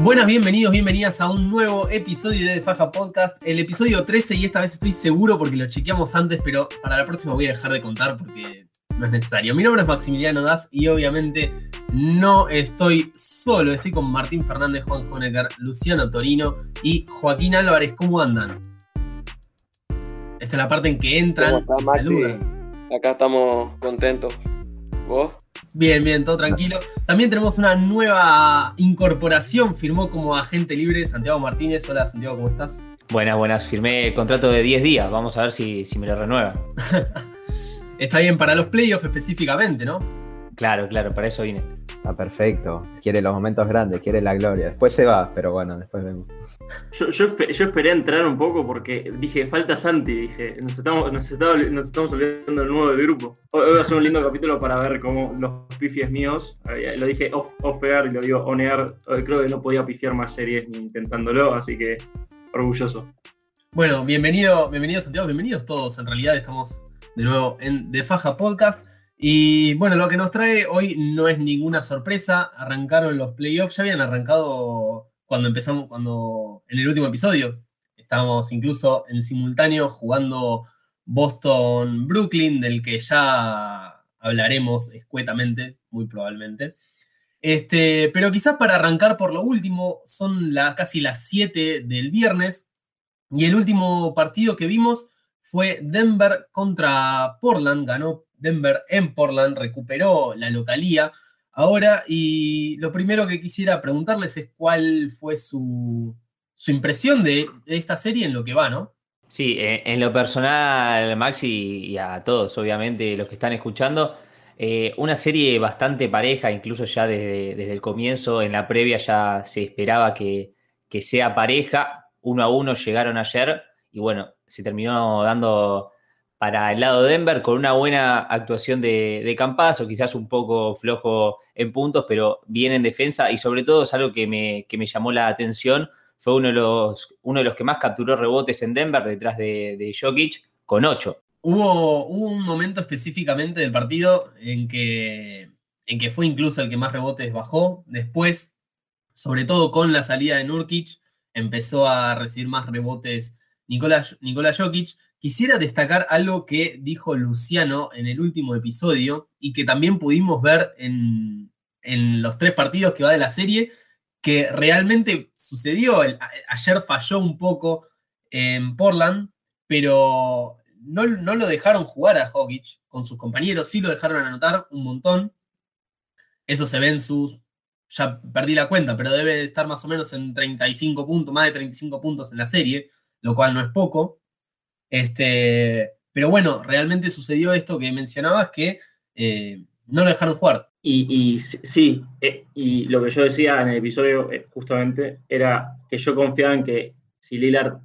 Buenas, bienvenidos, bienvenidas a un nuevo episodio de Faja Podcast, el episodio 13 y esta vez estoy seguro porque lo chequeamos antes, pero para la próxima voy a dejar de contar porque no es necesario. Mi nombre es Maximiliano Das y obviamente no estoy solo, estoy con Martín Fernández, Juan Honecker, Luciano Torino y Joaquín Álvarez. ¿Cómo andan? Esta es la parte en que entran y saludan. Acá estamos contentos. ¿Vos? Bien, bien, todo tranquilo. También tenemos una nueva incorporación. Firmó como agente libre Santiago Martínez. Hola, Santiago, ¿cómo estás? Buenas, buenas. Firmé contrato de 10 días. Vamos a ver si, si me lo renueva. Está bien para los playoffs específicamente, ¿no? Claro, claro, para eso vine. Está perfecto. Quiere los momentos grandes, quiere la gloria. Después se va, pero bueno, después vemos. Yo, yo, esperé entrar un poco porque dije, falta Santi. Dije, nos estamos, nos estamos, nos estamos olvidando del nuevo del grupo. Hoy, va a ser un lindo capítulo para ver cómo los pifies míos. Lo dije off, off air y lo digo on air. Creo que no podía pifiar más series ni intentándolo, así que orgulloso. Bueno, bienvenido, bienvenido Santiago, bienvenidos todos. En realidad estamos de nuevo en De Faja Podcast. Y bueno, lo que nos trae hoy no es ninguna sorpresa. Arrancaron los playoffs, ya habían arrancado cuando empezamos, cuando en el último episodio. Estábamos incluso en simultáneo jugando Boston-Brooklyn, del que ya hablaremos escuetamente, muy probablemente. Este, pero quizás para arrancar por lo último, son casi las 7 del viernes. Y el último partido que vimos fue Denver contra Portland. Ganó Denver en Portland, recuperó la localía ahora y lo primero que quisiera preguntarles es cuál fue su, impresión de, esta serie en lo que va, ¿no? Sí, eh, en lo personal, Maxi, y a todos, obviamente, los que están escuchando, eh, una serie bastante pareja, incluso ya desde, el comienzo, en la previa ya se esperaba que, que sea pareja, uno a uno llegaron ayer y bueno, se terminó dando para el lado de Denver con una buena actuación de, de Campazo, quizás un poco flojo en puntos, pero bien en defensa. Y sobre todo es algo que me, llamó la atención, fue uno de, los, uno de los que más capturó rebotes en Denver detrás de, de Jokic con 8. Hubo, un momento específicamente del partido en que, en que fue incluso el que más rebotes bajó, después, sobre todo con la salida de Nurkic, empezó a recibir más rebotes Nicolás, Nicolás Jokic Quisiera destacar algo que dijo Luciano en el último episodio y que también pudimos ver en, los tres partidos que va de la serie, que realmente sucedió. ayer falló un poco en Portland, pero no, no, lo dejaron jugar a Jokic con sus compañeros, sí lo dejaron anotar un montón. Eso se ve en sus. Ya perdí la cuenta, pero debe estar más o menos en 35 puntos, más de 35 puntos en la serie, lo cual no es poco. Este, pero bueno, realmente sucedió esto que mencionabas, que eh, no lo dejaron jugar. Y, sí, eh, y lo que yo decía en el episodio eh, justamente era que yo confiaba en que si Lillard,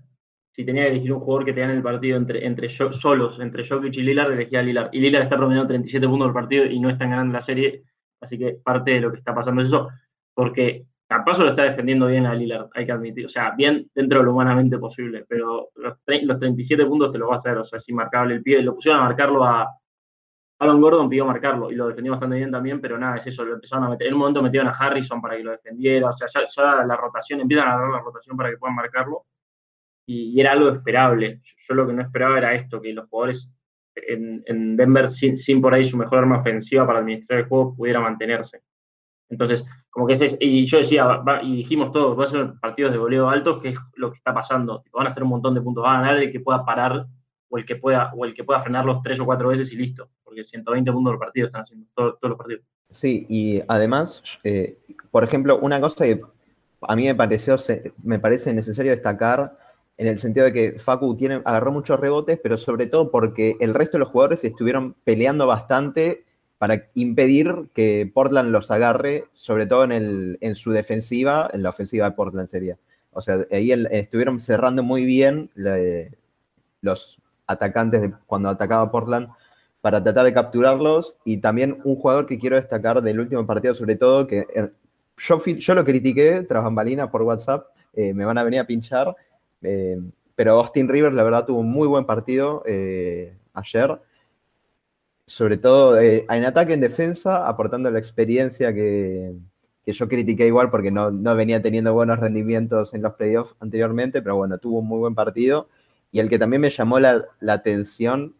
si tenía que elegir un jugador que tenía en el partido entre, entre solos, entre Jokic y Lillard, elegía a Lillard. Y Lillard está promediando 37 puntos del partido y no están ganando la serie, así que parte de lo que está pasando es eso, porque Campazo lo está defendiendo bien a Lillard, hay que admitir. O sea, bien dentro de lo humanamente posible, pero los, 37 puntos te lo va a hacer, o sea, es inmarcable el pie. Lo pusieron a marcarlo a. Alan Gordon pidió marcarlo y lo defendió bastante bien también, pero nada, es eso, lo empezaron a meter. En un momento metieron a Harrison para que lo defendiera, o sea, ya, la rotación, empiezan a dar la rotación para que puedan marcarlo y, era algo esperable. Yo, lo que no esperaba era esto, que los jugadores en, Denver, sin, sin, por ahí su mejor arma ofensiva para administrar el juego, pudiera mantenerse. Entonces, como que ese, y yo decía, y dijimos todos, va a ser partidos de goleo altos, que es lo que está pasando. Van a hacer un montón de puntos, va a ganar el que pueda parar o el que pueda, o el que pueda frenarlos tres o cuatro veces y listo. Porque 120 puntos del partido están haciendo todos, los partidos. Sí, y además, eh, por ejemplo, una cosa que a mí me pareció, me parece necesario destacar en el sentido de que Facu tiene, agarró muchos rebotes, pero sobre todo porque el resto de los jugadores estuvieron peleando bastante para impedir que Portland los agarre, sobre todo en, su defensiva, en la ofensiva de Portland sería. O sea, ahí estuvieron cerrando muy bien los atacantes cuando atacaba Portland para tratar de capturarlos. Y también un jugador que quiero destacar del último partido, sobre todo, que eh, yo, lo critiqué tras bambalina por WhatsApp, eh, me van a venir a pinchar. Eh, pero Austin Rivers, la verdad, tuvo un muy buen partido ayer sobre todo eh, en ataque, en defensa, aportando la experiencia que, que yo critiqué igual porque no, no venía teniendo buenos rendimientos en los playoffs anteriormente, pero bueno, tuvo un muy buen partido. Y el que también me llamó la, la atención,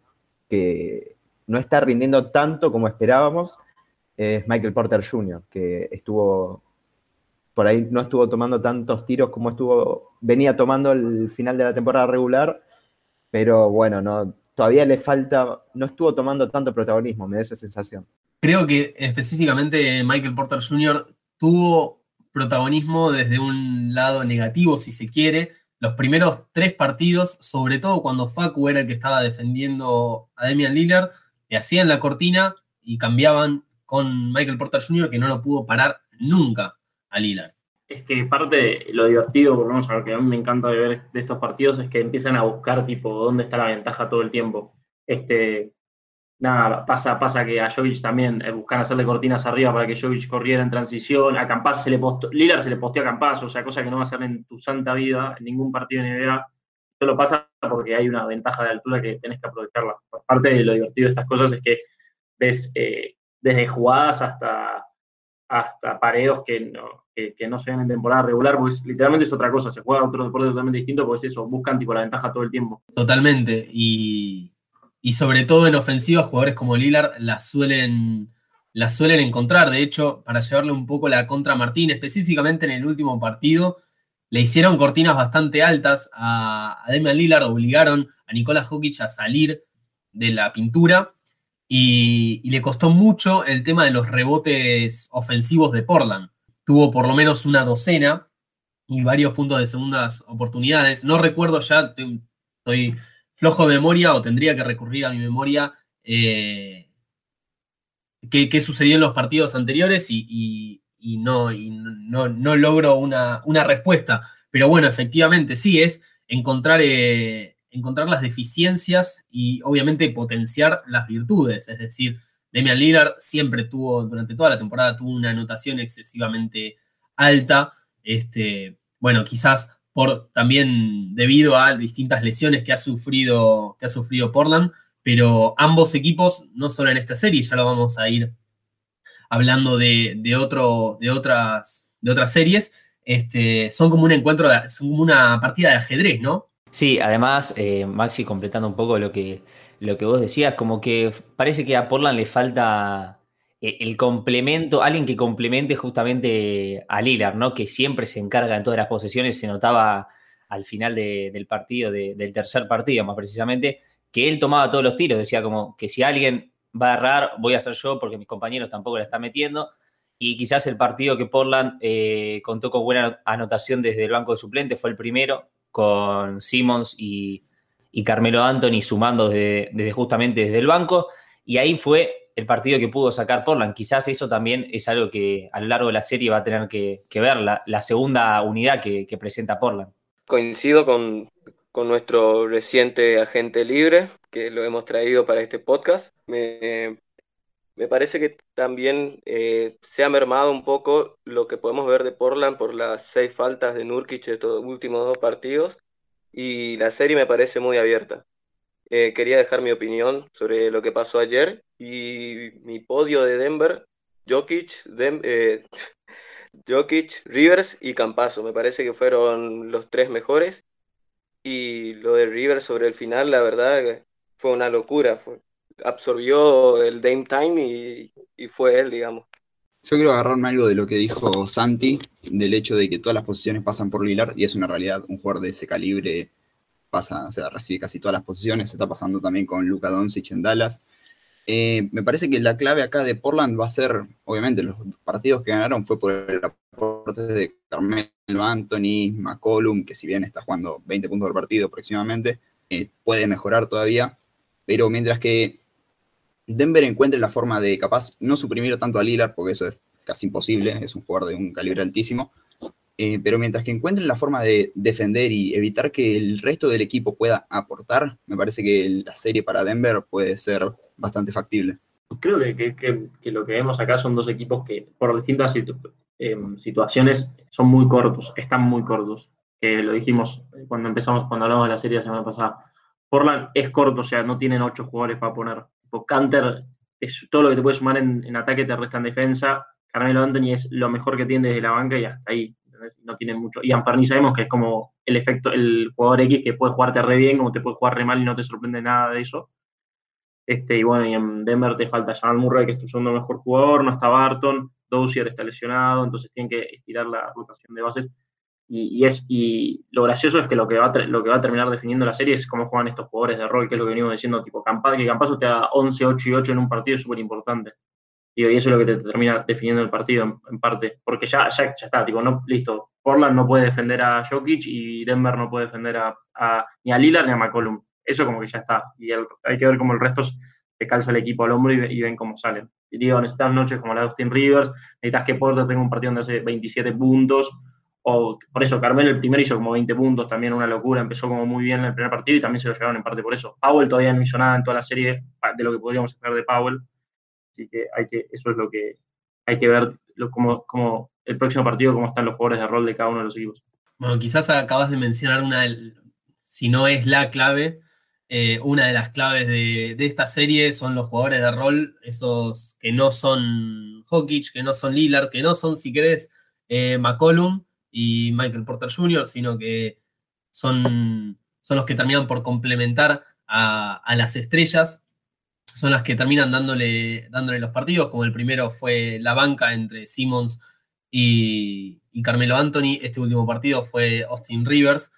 que no está rindiendo tanto como esperábamos, es Michael Porter Jr., que estuvo por ahí no estuvo tomando tantos tiros como estuvo, venía tomando el final de la temporada regular, pero bueno, no, todavía le falta, no estuvo tomando tanto protagonismo, me da esa sensación. Creo que específicamente Michael Porter Jr. tuvo protagonismo desde un lado negativo, si se quiere. Los primeros tres partidos, sobre todo cuando Facu era el que estaba defendiendo a Demian Lillard, le hacían la cortina y cambiaban con Michael Porter Jr., que no lo pudo parar nunca a Lillard. Es que parte, lo divertido, por lo menos a lo que a mí me encanta de ver de estos partidos, es que empiezan a buscar, tipo, dónde está la ventaja todo el tiempo. Este, nada, pasa, pasa que a Jovic también eh, buscan hacerle cortinas arriba para que Jovic corriera en transición. A Campas se le postó, Lillard se le posteó a Campas, o sea, cosa que no va a hacer en tu santa vida, en ningún partido de NBA. Solo pasa porque hay una ventaja de altura que tenés que aprovecharla. Parte de lo divertido de estas cosas es que ves eh, desde jugadas hasta, hasta pareos que no, que, no se ven en temporada regular, pues literalmente es otra cosa, se juega otro deporte totalmente distinto, pues eso, buscan tipo la ventaja todo el tiempo. Totalmente, y, sobre todo en ofensiva, jugadores como Lillard la suelen, la suelen encontrar, de hecho, para llevarle un poco la contra a Martín, específicamente en el último partido, le hicieron cortinas bastante altas a, a Damian Lillard, obligaron a Nicolás Jokic a salir de la pintura, y, le costó mucho el tema de los rebotes ofensivos de Portland. Tuvo por lo menos una docena y varios puntos de segundas oportunidades. No recuerdo ya, estoy flojo de memoria o tendría que recurrir a mi memoria eh, qué, sucedió en los partidos anteriores y, no, no, logro una, una, respuesta. Pero bueno, efectivamente sí, es encontrar eh, encontrar las deficiencias y obviamente potenciar las virtudes. Es decir, Demian Lillard siempre tuvo, durante toda la temporada, tuvo una anotación excesivamente alta. Este, bueno, quizás por también debido a distintas lesiones que ha sufrido, que ha sufrido Portland, pero ambos equipos, no solo en esta serie, ya lo vamos a ir hablando de, otro, de, otras, de otras series, este, son como un encuentro, son como una partida de ajedrez, ¿no? Sí, además, eh, Maxi, completando un poco lo que, lo que vos decías, como que parece que a Portland le falta eh, el complemento, alguien que complemente justamente a Lillard, ¿no? Que siempre se encarga en todas las posesiones, se notaba al final del partido, del tercer partido más precisamente, que él tomaba todos los tiros, decía como que si alguien va a errar, voy a ser yo porque mis compañeros tampoco la están metiendo. Y quizás el partido que Portland eh, contó con buena anotación desde el banco de suplentes fue el primero, con Simmons y, Carmelo Anthony sumando desde, justamente desde el banco. Y ahí fue el partido que pudo sacar Portland. Quizás eso también es algo que a lo largo de la serie va a tener que, ver, la, segunda unidad que, presenta Portland. Coincido con, nuestro reciente agente libre, que lo hemos traído para este podcast. Parece que también eh, se ha mermado un poco lo que podemos ver de Portland por las seis faltas de Nurkic en estos últimos dos partidos y la serie me parece muy abierta. Eh, quería dejar mi opinión sobre lo que pasó ayer y mi podio de Denver, Jokic, eh, Jokic, Rivers y Campaso. Me parece que fueron los tres mejores y lo de Rivers sobre el final, la verdad, fue una locura. Absorbió el Dame Time y, fue él, digamos. Yo quiero agarrarme algo de lo que dijo Santi, del hecho de que todas las posiciones pasan por Lillard, y es una realidad, un jugador de ese calibre pasa, o sea, recibe casi todas las posiciones, se está pasando también con Luka Doncic en Dallas. Eh, me parece que la clave acá de Portland va a ser, obviamente, los partidos que ganaron fue por el aporte de Carmelo Anthony, McCollum, que si bien está jugando 20 puntos por partido aproximadamente, eh, puede mejorar todavía, pero mientras que Denver encuentre la forma de capaz no suprimir tanto a Lillard, porque eso es casi imposible, es un jugador de un calibre altísimo, eh, pero mientras que encuentren la forma de defender y evitar que el resto del equipo pueda aportar, me parece que la serie para Denver puede ser bastante factible. Creo que, lo que vemos acá son dos equipos que por distintas eh, situaciones son muy cortos, están muy cortos, lo dijimos cuando empezamos, cuando hablamos de la serie la semana pasada. Portland es corto, o sea, no tienen ocho jugadores para poner. Canter es todo lo que te puede sumar en, ataque te resta en defensa. Carmelo Anthony es lo mejor que tiene desde la banca y hasta ahí. No tiene mucho. Y Anferni sabemos que es como el efecto, el jugador X que puede jugarte re bien, como te puede jugar re mal y no te sorprende nada de eso. Este, y bueno, y en Denver te falta Jamal Murray, que es tu segundo mejor jugador, no está Barton, Dozier está lesionado, entonces tienen que estirar la rotación de bases. Y, es, y lo gracioso es que lo que, va a, lo que va a terminar definiendo la serie es cómo juegan estos jugadores de rol, que es lo que venimos diciendo, tipo Campa, que Campazo te da 11, 8 y 8 en un partido súper importante. Y eso es lo que te termina definiendo el partido en, parte, porque ya, ya, ya, está, tipo, no, listo, Portland no puede defender a Jokic y Denver no puede defender a, ni a Lillard ni a McCollum. Eso como que ya está. Y hay que ver cómo el resto se calza el equipo al hombro y, ven cómo salen. Y digo, necesitas noches como la de Austin Rivers, necesitas que Porter tenga un partido donde hace 27 puntos, o por eso Carmelo el primero hizo como 20 puntos, también una locura, empezó como muy bien en el primer partido y también se lo llevaron en parte por eso. Powell todavía no hizo nada en toda la serie de lo que podríamos esperar de Powell, así que, hay que eso es lo que hay que ver como, como el próximo partido, cómo están los jugadores de rol de cada uno de los equipos. Bueno, quizás acabas de mencionar una, si no es la clave, eh, una de las claves de, esta serie son los jugadores de rol, esos que no son Jokic, que no son Lillard, que no son, si querés, eh, McCollum y Michael Porter Jr., sino que son, son los que terminan por complementar a, las estrellas, son las que terminan dándole, dándole los partidos, como el primero fue la banca entre Simmons y, Carmelo Anthony, este último partido fue Austin Rivers.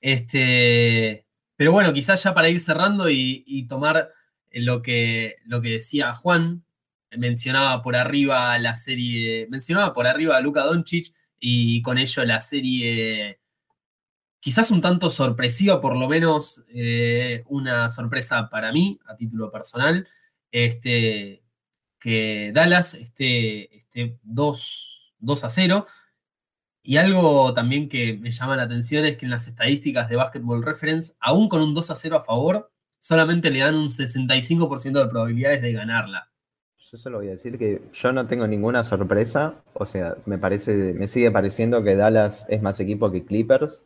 Este, pero bueno, quizás ya para ir cerrando y, tomar lo que, lo que decía Juan, mencionaba por arriba la serie, mencionaba por arriba a Luka Doncic y con ello la serie quizás un tanto sorpresiva, por lo menos eh, una sorpresa para mí a título personal, este, que Dallas esté, esté 2, 2 a 0. Y algo también que me llama la atención es que en las estadísticas de Basketball Reference, aún con un 2 a 0 a favor, solamente le dan un 65% de probabilidades de ganarla. Yo solo voy a decir que yo no tengo ninguna sorpresa, o sea, me parece, me sigue pareciendo que Dallas es más equipo que Clippers.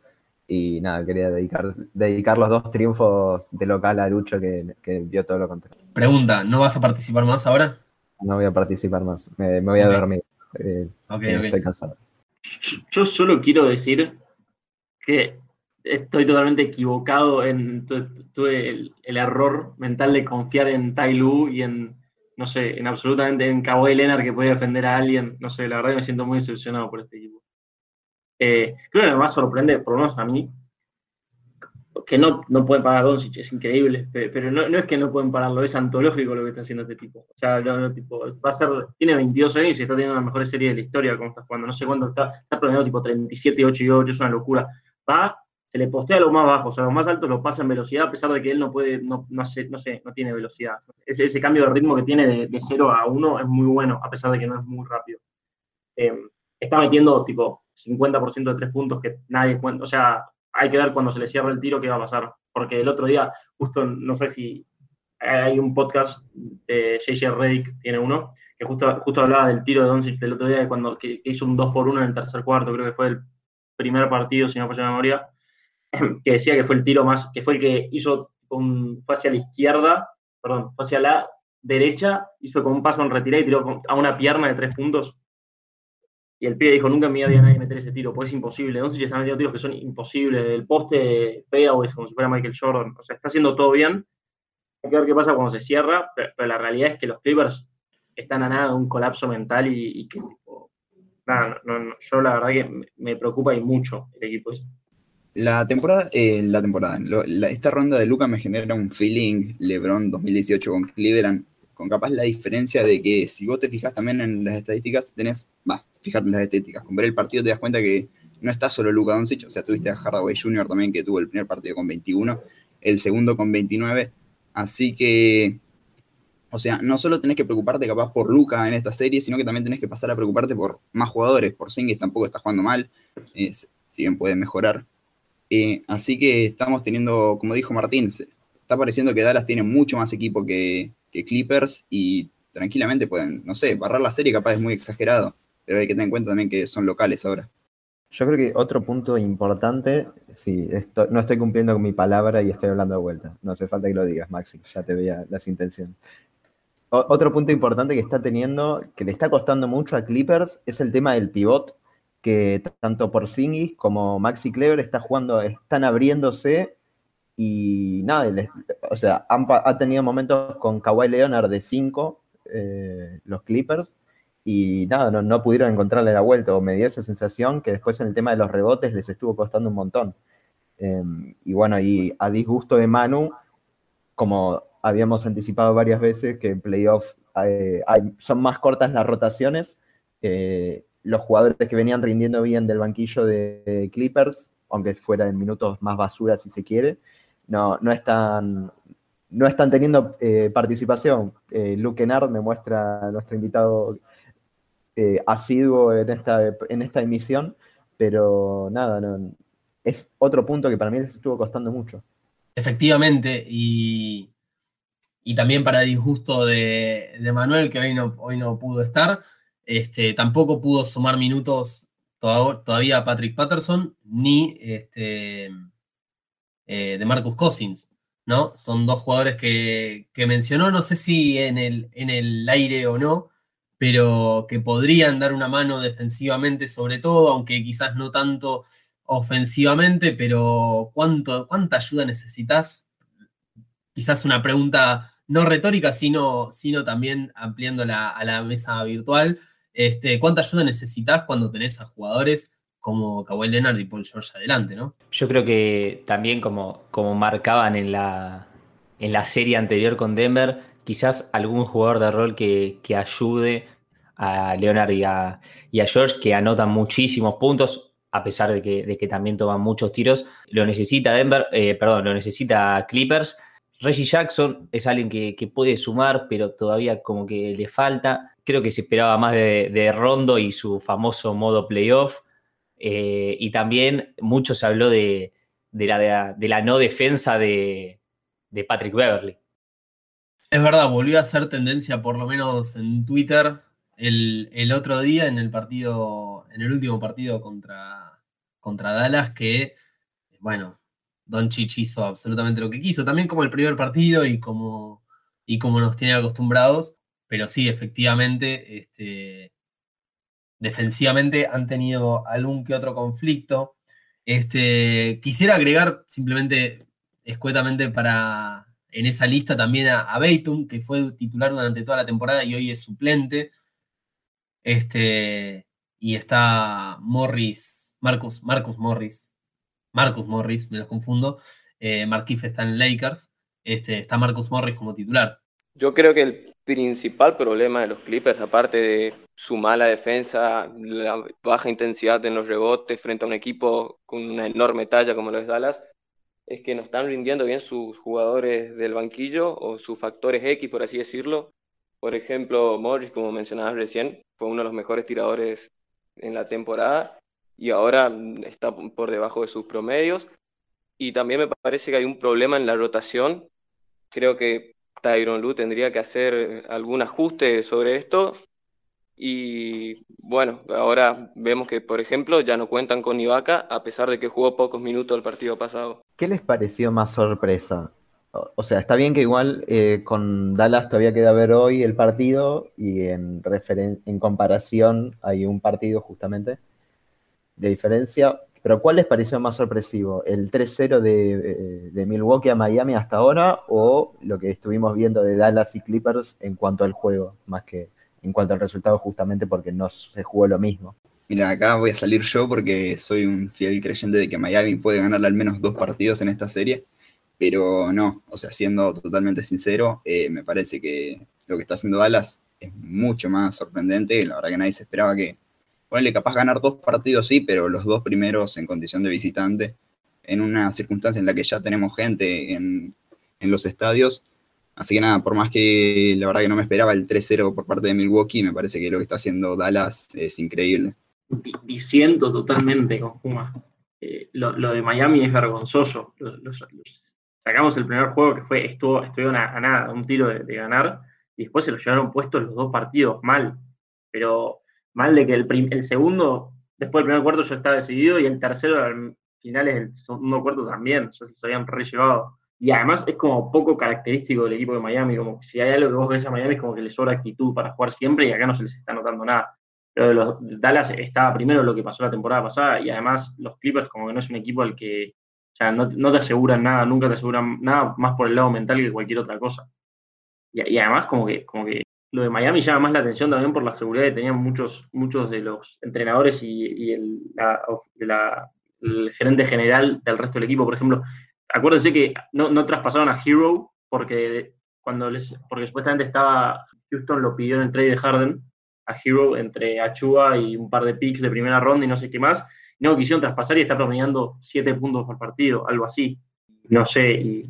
Y nada, quería dedicar, dedicar los dos triunfos de local a Lucho que, vio todo lo contrario. Pregunta, ¿no vas a participar más ahora? No voy a participar más, me, voy a dormir. Eh, estoy cansado. Yo solo quiero decir que estoy totalmente equivocado en tuve el, error mental de confiar en Tai Lu y en, no sé, en absolutamente en Kawhi Leonard que puede defender a alguien. No sé, la verdad me siento muy decepcionado por este equipo. Eh, creo que me más sorprende, por lo menos a mí, que no, no pueden pagar a Doncic, es increíble, pero no, no, es que no pueden pararlo, es antológico lo que está haciendo este tipo. O sea, tipo, va a ser, tiene 22 años y está teniendo la mejor serie de la historia como está jugando. No sé cuánto está, está promediando tipo 37, 8 y 8, es una locura. Va, se le postea a lo más bajo, o sea, lo más alto lo pasa en velocidad, a pesar de que él no puede, no, no, sé, no sé, no tiene velocidad. Ese, cambio de ritmo que tiene de, de 0 a 1 es muy bueno, a pesar de que no es muy rápido. Eh, está metiendo tipo 50% de tres puntos que nadie cuenta, o sea, hay que ver cuando se le cierra el tiro qué va a pasar. Porque el otro día, justo, no sé si hay un podcast de JJ Reddick, tiene uno, que justo, justo hablaba del tiro de Doncic del otro día, cuando que hizo un 2 por 1 en el tercer cuarto, creo que fue el primer partido, si no la memoria, que decía que fue el tiro más, que fue el que hizo un, fue hacia la izquierda, perdón, fue hacia la derecha, hizo con un paso en retirada y tiró a una pierna de tres puntos y el pibe dijo, nunca me había nadie meter ese tiro, pues es imposible. Entonces ya están metiendo tiros que son imposibles. El poste o es como si fuera Michael Jordan. O sea, está haciendo todo bien. Hay que ver qué pasa cuando se cierra, pero, la realidad es que los Clippers están a nada de un colapso mental y, que, nada, no, yo la verdad que me preocupa y mucho el equipo ese. La temporada, eh, la temporada, esta ronda de Luca me genera un feeling LeBron 2018 con Cleveland, con capaz la diferencia de que si vos te fijas también en las estadísticas, tenés, va, fijarte en las estéticas. Con ver el partido te das cuenta que no está solo Luka Doncic, o sea, tuviste a Hardaway Jr. también que tuvo el primer partido con 21, el segundo con 29, así que, o sea, no solo tenés que preocuparte capaz por Luca en esta serie, sino que también tenés que pasar a preocuparte por más jugadores, por Singles tampoco está jugando mal, si bien puede mejorar. Eh, así que estamos teniendo, como dijo Martín, está pareciendo que Dallas tiene mucho más equipo que, Clippers y tranquilamente pueden, no sé, barrar la serie capaz es muy exagerado pero hay que tener en cuenta también que son locales ahora. Yo creo que otro punto importante, sí, no estoy cumpliendo con mi palabra y estoy hablando de vuelta. No hace falta que lo digas, Maxi, ya te veía las intenciones. otro punto importante que está teniendo, que le está costando mucho a Clippers, es el tema del pivot, que tanto por Singis como Maxi Clever está jugando, están abriéndose y nada, o sea, ha tenido momentos con Kawhi Leonard de 5, eh, los Clippers, y nada, no, pudieron encontrarle la vuelta, o me dio esa sensación que después en el tema de los rebotes les estuvo costando un montón. Em, y bueno, y a disgusto de Manu, como habíamos anticipado varias veces, que en playoff eh, son más cortas las rotaciones, eh, los jugadores que venían rindiendo bien del banquillo de Clippers, aunque fuera en minutos más basura si se quiere, no, no están no están teniendo eh, participación. Eh, Luke Kennard me muestra nuestro invitado eh, asiduo en esta, en esta emisión, pero nada, no, es otro punto que para mí les estuvo costando mucho. Efectivamente, y, también para disgusto de, Manuel, que hoy no, hoy no pudo estar, este, tampoco pudo sumar minutos todavía Patrick Patterson, ni este, de Marcus Cousins. ¿no? Son dos jugadores que, mencionó, no sé si en el, en el aire o no, pero que podrían dar una mano defensivamente sobre todo, aunque quizás no tanto ofensivamente, pero ¿cuánto, ¿cuánta ayuda necesitas? Quizás una pregunta no retórica, sino, sino también ampliándola a la mesa virtual. Este, ¿Cuánta ayuda necesitas cuando tenés a jugadores como Kawhi Leonard y Paul George adelante, ¿no? Yo creo que también como, como marcaban en la, en la serie anterior con Denver, quizás algún jugador de rol que, ayude a Leonard y a, George, que anotan muchísimos puntos, a pesar de que, también toman muchos tiros. Lo necesita Denver, eh, perdón, lo necesita Clippers. Reggie Jackson es alguien que, puede sumar, pero todavía como que le falta. Creo que se esperaba más de, de Rondo y su famoso modo playoff. Eh, y también mucho se habló de, la, de la, no defensa de, Patrick Beverly. Es verdad, volvió a ser tendencia, por lo menos en Twitter, el, otro día en el partido, en el último partido contra, contra Dallas, que, bueno, Don Chich hizo absolutamente lo que quiso, también como el primer partido y como, y como nos tiene acostumbrados, pero sí, efectivamente, este, defensivamente han tenido algún que otro conflicto. Este, quisiera agregar simplemente escuetamente para en esa lista también a, a que fue titular durante toda la temporada y hoy es suplente. Este, y está Morris, Marcus, Marcus Morris, Marcus Morris, me los confundo. Eh, está en Lakers. Este, está Marcus Morris como titular. Yo creo que el principal problema de los Clippers, aparte de su mala defensa, la baja intensidad en los rebotes frente a un equipo con una enorme talla como lo es Dallas, es que no están rindiendo bien sus jugadores del banquillo o sus factores X, por así decirlo. Por ejemplo, Morris, como mencionabas recién, fue uno de los mejores tiradores en la temporada y ahora está por debajo de sus promedios. Y también me parece que hay un problema en la rotación. Creo que Tyron Lu tendría que hacer algún ajuste sobre esto. Y bueno, ahora vemos que, por ejemplo, ya no cuentan con Ibaka, a pesar de que jugó pocos minutos el partido pasado. ¿Qué les pareció más sorpresa? O sea, está bien que igual eh, con Dallas todavía queda ver hoy el partido y en, en comparación hay un partido justamente de diferencia. Pero ¿cuál les pareció más sorpresivo? ¿El 3-0 eh, de, Milwaukee a Miami hasta ahora o lo que estuvimos viendo de Dallas y Clippers en cuanto al juego, más que en cuanto al resultado justamente porque no se jugó lo mismo? Mira, acá voy a salir yo porque soy un fiel creyente de que Miami puede ganarle al menos dos partidos en esta serie, pero no, o sea, siendo totalmente sincero, eh, me parece que lo que está haciendo Dallas es mucho más sorprendente, la verdad que nadie se esperaba que Capaz ganar dos partidos, sí, pero los dos primeros en condición de visitante, en una circunstancia en la que ya tenemos gente en, los estadios. Así que nada, por más que la verdad que no me esperaba el 3-0 por parte de Milwaukee, me parece que lo que está haciendo Dallas es increíble. Diciendo totalmente con. Eh, lo, de Miami es vergonzoso. sacamos el primer juego que fue, estuvo, estuvieron a, nada, un tiro de, de, ganar, y después se lo llevaron puestos los dos partidos mal. Pero mal de que el, el segundo, después del primer cuarto ya está decidido y el tercero al finales del segundo cuarto también, ya se habían re llevado. Y además es como poco característico del equipo de Miami, como que si hay algo que vos ves a Miami es como que les sobra actitud para jugar siempre y acá no se les está notando nada. Pero de los Dallas estaba primero lo que pasó la temporada pasada y además los Clippers como que no es un equipo al que o sea, no, no te aseguran nada, nunca te aseguran nada más por el lado mental que cualquier otra cosa. Y, y además como que, como que lo de Miami llama más la atención también por la seguridad que tenían muchos, muchos de los entrenadores y, el, la, gerente general del resto del equipo. Por ejemplo, acuérdense que no, no traspasaron a Hero porque cuando les, porque supuestamente estaba Houston lo pidió en el trade de Harden a Hero entre Achua y un par de picks de primera ronda y no sé qué más no quisieron traspasar y está promediando 7 puntos por partido, algo así. No sé, y,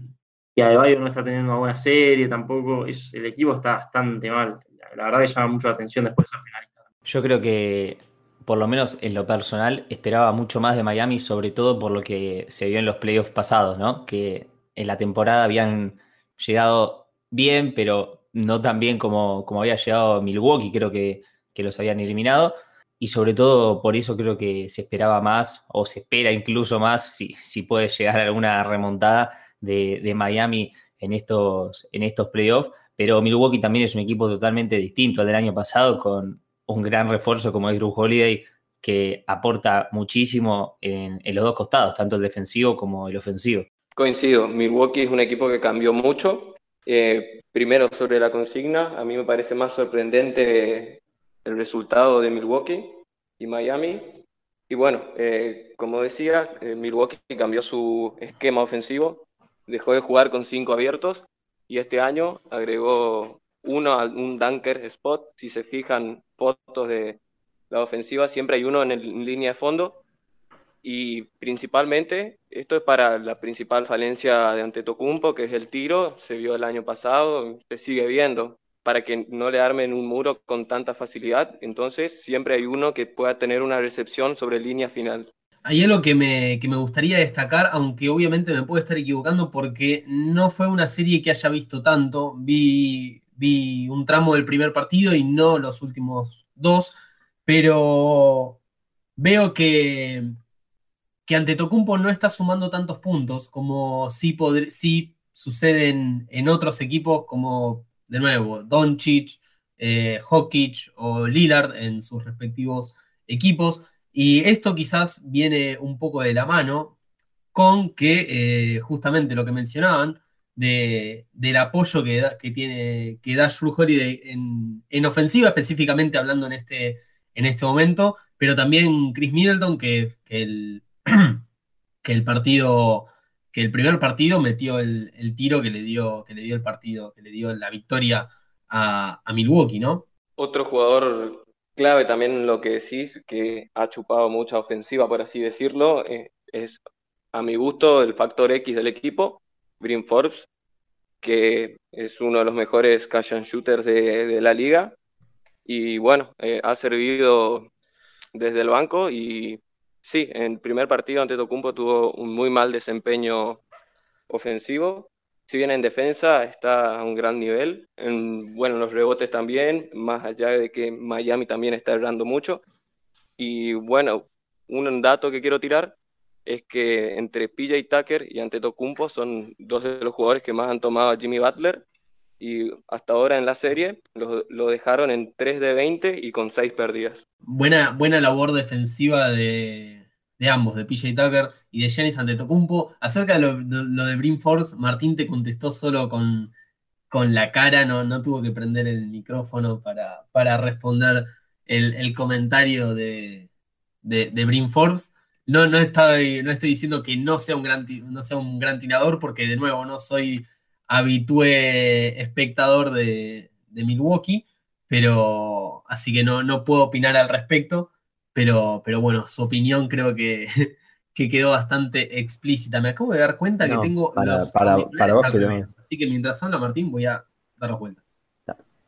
y Adebayo no está teniendo una buena serie tampoco. Es, el equipo está bastante mal. La verdad que llama mucho la atención después de ser finalista. Yo creo que, por lo menos en lo personal, esperaba mucho más de Miami, sobre todo por lo que se vio en los playoffs pasados, ¿no? Que en la temporada habían llegado bien, pero no tan bien como, como había llegado Milwaukee, creo que, que los habían eliminado y sobre todo por eso creo que se esperaba más o se espera incluso más si, si puede llegar alguna remontada de, Miami en estos, en estos playoffs. Pero Milwaukee también es un equipo totalmente distinto al del año pasado con un gran refuerzo como es Drew Holiday que aporta muchísimo en, en los dos costados, tanto el defensivo como el ofensivo. Coincido, Milwaukee es un equipo que cambió mucho. Eh, primero sobre la consigna, a mí me parece más sorprendente el resultado de Milwaukee y Miami. Y bueno, eh, como decía, eh, Milwaukee cambió su esquema ofensivo, dejó de jugar con cinco abiertos y este año agregó uno a un dunker spot. Si se fijan fotos de la ofensiva, siempre hay uno en, el, línea de fondo. Y principalmente, esto es para la principal falencia de Antetokounmpo, que es el tiro. Se vio el año pasado, se sigue viendo para que no le armen un muro con tanta facilidad. Entonces, siempre hay uno que pueda tener una recepción sobre línea final. Hay algo que me, que me gustaría destacar, aunque obviamente me puedo estar equivocando porque no fue una serie que haya visto tanto. Vi, vi un tramo del primer partido y no los últimos dos, pero veo que, que Antetokounmpo no está sumando tantos puntos como sí, sí suceden en otros equipos como de nuevo, Doncic, eh, o Lillard en sus respectivos equipos. Y esto quizás viene un poco de la mano con que eh, justamente lo que mencionaban de, del apoyo que, da, que, tiene, que da en, en, ofensiva, específicamente hablando en este, en este momento, pero también Chris Middleton, que, el, que el partido que el primer partido metió el, el, tiro que le, dio, que le dio el partido, que le dio la victoria a, a Milwaukee, ¿no? Otro jugador clave también lo que decís, que ha chupado mucha ofensiva, por así decirlo, eh, es a mi gusto el factor X del equipo, Green Forbes, que es uno de los mejores cash and shooters de, de la liga. Y bueno, eh, ha servido desde el banco y Sí, en el primer partido ante Tocumpo tuvo un muy mal desempeño ofensivo. Si bien en defensa está a un gran nivel, en, bueno, los rebotes también, más allá de que Miami también está errando mucho. Y bueno, un dato que quiero tirar es que entre PJ Tucker y Antetokounmpo son dos de los jugadores que más han tomado a Jimmy Butler y hasta ahora en la serie lo, dejaron en 3 de 20 y con 6 pérdidas. Buena, buena labor defensiva de, de ambos, de PJ Tucker y de Giannis Antetokounmpo. Acerca de lo, de, lo de Brim Force, Martín te contestó solo con, con la cara, no, no tuvo que prender el micrófono para, para responder el, el comentario de, de, de Brim Forbes. No, no, estoy, no estoy diciendo que no sea un gran, no sea un gran tirador, porque de nuevo no soy habitué espectador de, de, Milwaukee, pero así que no, no puedo opinar al respecto, pero, pero bueno, su opinión creo que, que quedó bastante explícita. Me acabo de dar cuenta no, que tengo para, los para, para vos que. Así que mientras habla Martín voy a daros cuenta.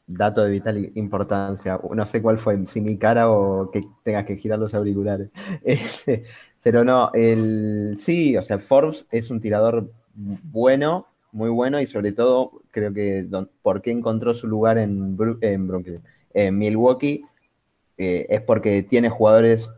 Dato de vital importancia. No sé cuál fue, si mi cara o que tengas que girar los auriculares. Pero no, el sí, o sea, Forbes es un tirador bueno, muy bueno y sobre todo creo que don, por qué encontró su lugar en, en, Brooklyn, en Milwaukee eh, es porque tiene jugadores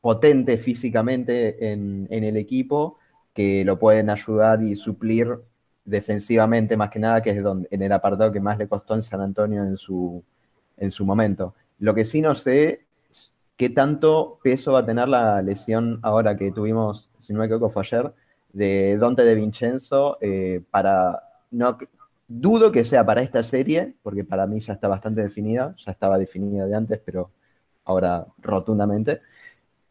potentes físicamente en, el equipo que lo pueden ayudar y suplir defensivamente más que nada, que es donde, en el apartado que más le costó en San Antonio en su, en su momento. Lo que sí no sé es qué tanto peso va a tener la lesión ahora que tuvimos, si no me equivoco, fue ayer, de Dante de Vincenzo eh, para no dudo que sea para esta serie, porque para mí ya está bastante definida, ya estaba definida de antes, pero ahora rotundamente.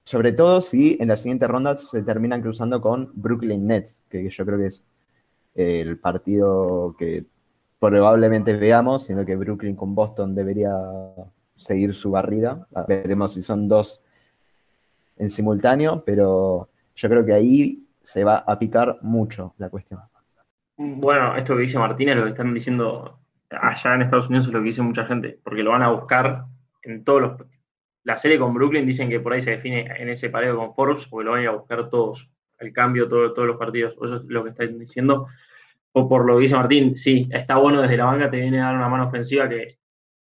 Sobre todo si en la siguiente ronda se terminan cruzando con Brooklyn Nets, que yo creo que es el partido que probablemente veamos, sino que Brooklyn con Boston debería seguir su barrida. Veremos si son dos en simultáneo, pero yo creo que ahí se va a picar mucho la cuestión. Bueno, esto que dice Martínez, lo que están diciendo allá en Estados Unidos es lo que dice mucha gente, porque lo van a buscar en todos los... La serie con Brooklyn dicen que por ahí se define en ese pareo con Forbes, porque lo van a ir a buscar todos, el cambio, todo, todos los partidos. Eso es lo que están diciendo. O por lo que dice Martín, sí, está bueno desde la banca, te viene a dar una mano ofensiva que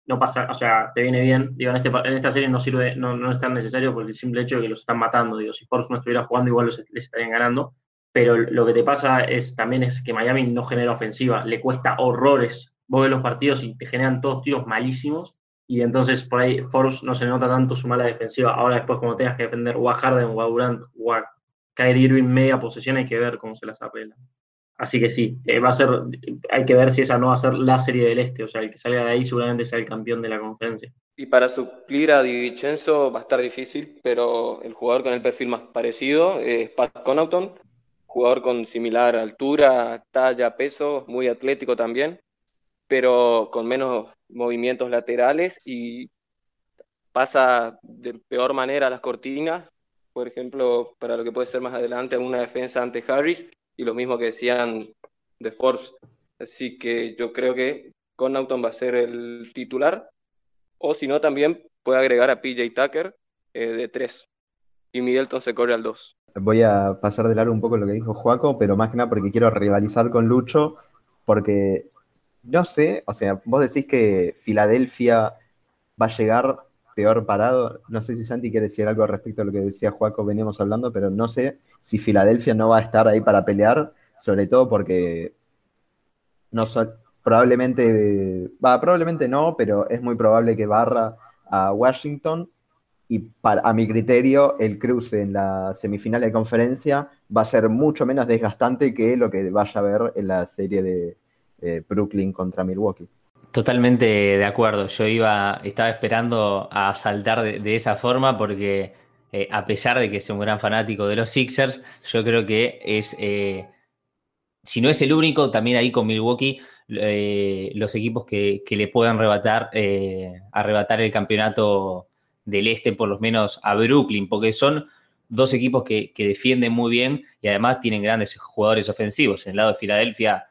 no pasa, o sea, te viene bien. Digo, en, este, esta serie no sirve, no, no es tan necesario por el simple hecho de que los están matando. Digo, si Forbes no estuviera jugando, igual les estarían ganando. Pero lo que te pasa es también es que Miami no genera ofensiva, le cuesta horrores. Vos ves los partidos y te generan todos tiros malísimos. Y entonces por ahí Forbes no se nota tanto su mala defensiva. Ahora después, como tengas que defender o a Harden o a Durant o a Kyrie Irving media posesión, hay que ver cómo se las arregla. Así que sí, eh, va a ser, hay que ver si esa no va a ser la serie del este, o sea, el que salga de ahí seguramente sea el campeón de la conferencia. Y para suplir a Di Vincenzo va a estar difícil, pero el jugador con el perfil más parecido es Pat Connaughton, jugador con similar altura, talla, peso, muy atlético también, pero con menos movimientos laterales y pasa de peor manera las cortinas, por ejemplo, para lo que puede ser más adelante una defensa ante Harris, y lo mismo que decían de Forbes. Así que yo creo que Connaughton va a ser el titular, o si no, también puede agregar a PJ Tucker eh, de 3, y Middleton se corre al 2. Voy a pasar de largo un poco lo que dijo Juaco, pero más que nada porque quiero rivalizar con Lucho, porque no sé, o sea, vos decís que Filadelfia va a llegar peor parado. No sé si Santi quiere decir algo respecto a lo que decía Juaco, veníamos hablando, pero no sé si Filadelfia no va a estar ahí para pelear, sobre todo porque no probablemente, va, probablemente no, pero es muy probable que barra a Washington y para, a mi criterio el cruce en la semifinal de conferencia va a ser mucho menos desgastante que lo que vaya a ver en la serie de Brooklyn contra Milwaukee. Totalmente de acuerdo. Yo iba, estaba esperando a saltar de, esa forma porque eh, a pesar de que sea un gran fanático de los Sixers, yo creo que es, eh, si no es el único, también ahí con Milwaukee, eh, los equipos que, le puedan arrebatar, arrebatar el campeonato del este, por lo menos a Brooklyn, porque son dos equipos que, defienden muy bien y además tienen grandes jugadores ofensivos. En el lado de Filadelfia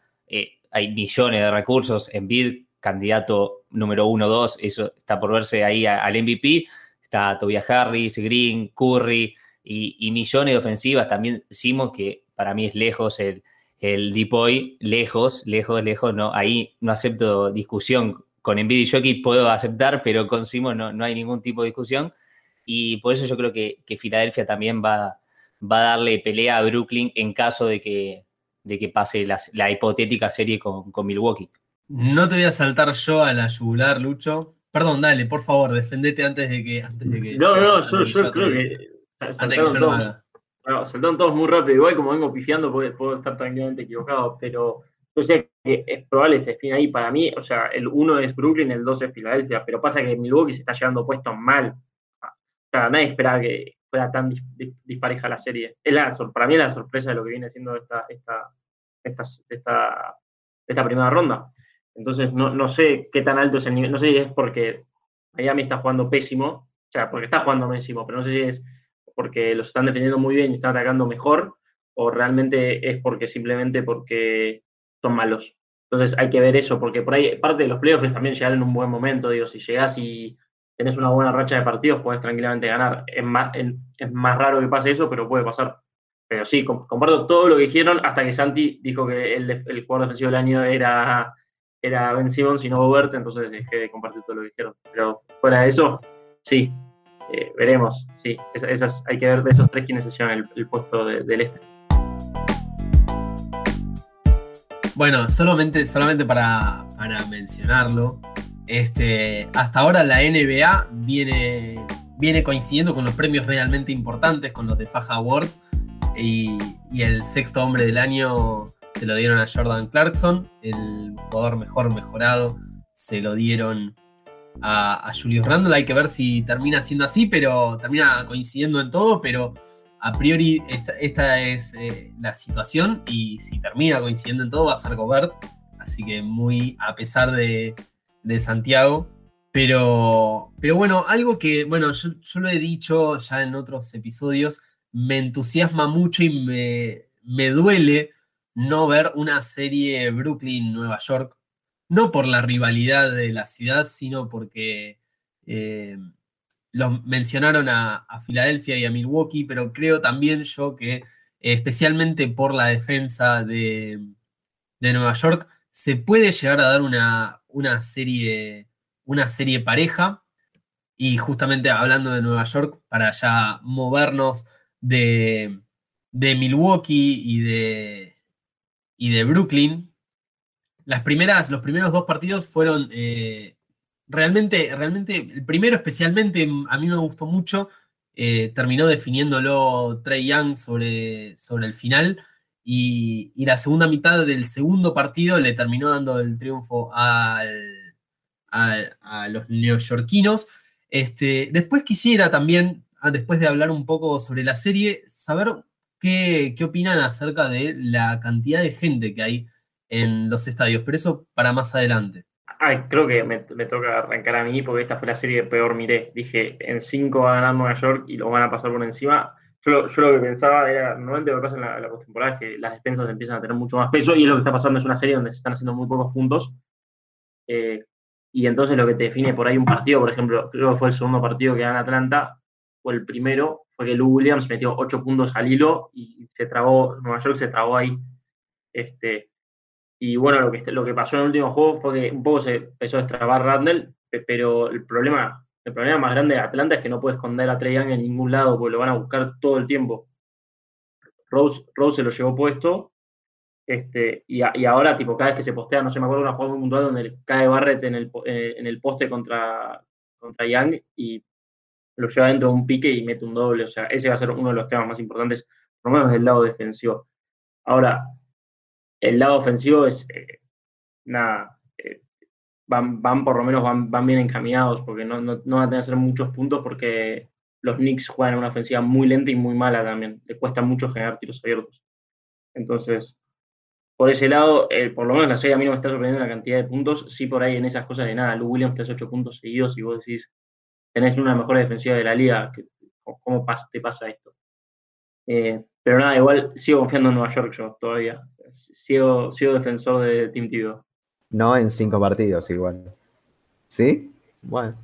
hay millones de recursos, en Bid candidato número uno, dos, eso está por verse ahí al MVP. Está Tobias Harris, Green, Curry y, millones de ofensivas. También Simon, que para mí es lejos el, el Depoy, lejos, lejos, lejos. No, ahí no acepto discusión. Con Embiid y Jokic puedo aceptar, pero con Simon no, no hay ningún tipo de discusión. Y por eso yo creo que, Filadelfia también va, va a darle pelea a Brooklyn en caso de que, de que pase la, hipotética serie con, con Milwaukee. No te voy a saltar yo a la yugular, Lucho. Perdón, dale, por favor, defendete antes de que. Antes de que no, no, yo, yo creo que. Saltaron, todos, bueno, saltaron todos muy rápido. Igual, como vengo pifiando, puedo, puedo estar tranquilamente equivocado, pero yo sé que es probable ese fin ahí para mí. O sea, el 1 es Brooklyn, el 2 es Filadelfia, pero pasa que Milwaukee se está llevando puesto mal. O sea, nadie esperaba que fuera tan dispareja la serie. Es la, para mí es la sorpresa de lo que viene siendo esta, esta, esta, esta, esta primera ronda. Entonces, no, no, sé qué tan alto es el nivel. No sé si es porque Miami está jugando pésimo, o sea, porque está jugando pésimo, pero no sé si es porque los están defendiendo muy bien y están atacando mejor, o realmente es porque simplemente porque son malos. Entonces hay que ver eso, porque por ahí parte de los playoffs también llegar en un buen momento. Digo, si llegas y tenés una buena racha de partidos, puedes tranquilamente ganar. Es más, es más raro que pase eso, pero puede pasar. Pero sí, comparto todo lo que dijeron hasta que Santi dijo que el, jugador defensivo del año era era Ben Simmons y no Gobert, entonces dejé de compartir todo lo que dijeron. Pero fuera de eso, sí, eh, veremos, sí, esas, hay que ver de esos tres quienes se llevan el, puesto del este. Bueno, solamente, solamente para, para mencionarlo, este, hasta ahora la NBA viene, viene coincidiendo con los premios realmente importantes, con los de Faja Awards, y, el sexto hombre del año se lo dieron a Jordan Clarkson, el jugador mejor mejorado se lo dieron a, Julius Randle. Hay que ver si termina siendo así, pero termina coincidiendo en todo, pero a priori esta, esta es eh, la situación y si termina coincidiendo en todo va a ser Gobert. Así que muy a pesar de, de Santiago. Pero, pero bueno, algo que, bueno, yo, yo, lo he dicho ya en otros episodios, me entusiasma mucho y me, me duele no ver una serie Brooklyn-Nueva York, no por la rivalidad de la ciudad, sino porque eh, los mencionaron a, a, Filadelfia y a Milwaukee, pero creo también yo que especialmente por la defensa de, de, Nueva York, se puede llegar a dar una, una, serie, una serie pareja. Y justamente hablando de Nueva York, para ya movernos de, de Milwaukee y de, y de Brooklyn, las primeras, los primeros dos partidos fueron eh, realmente, realmente, el primero especialmente a mí me gustó mucho, eh, terminó definiéndolo Trey Young sobre, sobre el final y, la segunda mitad del segundo partido le terminó dando el triunfo al, a los neoyorquinos. Este, después quisiera también, después de hablar un poco sobre la serie, saber qué, qué opinan acerca de la cantidad de gente que hay en los estadios, pero eso para más adelante. Ay, creo que me, me, toca arrancar a mí porque esta fue la serie que peor miré. Dije, en 5 va a ganar Nueva York y lo van a pasar por encima. Yo, lo que pensaba era, normalmente lo que pasa en la, la postemporada es que las defensas empiezan a tener mucho más peso y es lo que está pasando, es una serie donde se están haciendo muy pocos puntos. Eh, y entonces lo que te define por ahí un partido, por ejemplo, creo que fue el segundo partido que gana Atlanta, o el primero, fue que Lou Williams metió 8 puntos al hilo y se trabó, Nueva York se trabó ahí. Este, y bueno, lo que, lo que pasó en el último juego fue que un poco se empezó a destrabar Randall, pero el problema, el problema más grande de Atlanta es que no puede esconder a Trey Young en ningún lado, porque lo van a buscar todo el tiempo. Rose, Rose se lo llevó puesto, este, y, ahora, tipo, cada vez que se postea, no sé, me acuerdo una jugada muy puntual donde cae Barrett en el, eh, en el poste contra, contra Young y lo lleva dentro de un pique y mete un doble. O sea, ese va a ser uno de los temas más importantes, por lo menos del lado defensivo. Ahora, el lado ofensivo es eh, nada, van, por lo menos van, bien encaminados porque no, van a tener que hacer muchos puntos porque los Knicks juegan una ofensiva muy lenta y muy mala también. Le cuesta mucho generar tiros abiertos. Entonces, por ese lado, eh, por lo menos la serie a mí no me está sorprendiendo la cantidad de puntos. Sí, por ahí en esas cosas de nada. Lou Williams te hace 8 puntos seguidos y vos decís, tenés una de las mejores defensivas de la liga. ¿Cómo te pasa esto? Eh, pero nada, igual sigo confiando en Nueva York yo todavía. Sigo, sigo defensor de Team Tibo. No en cinco partidos igual. ¿Sí? Bueno.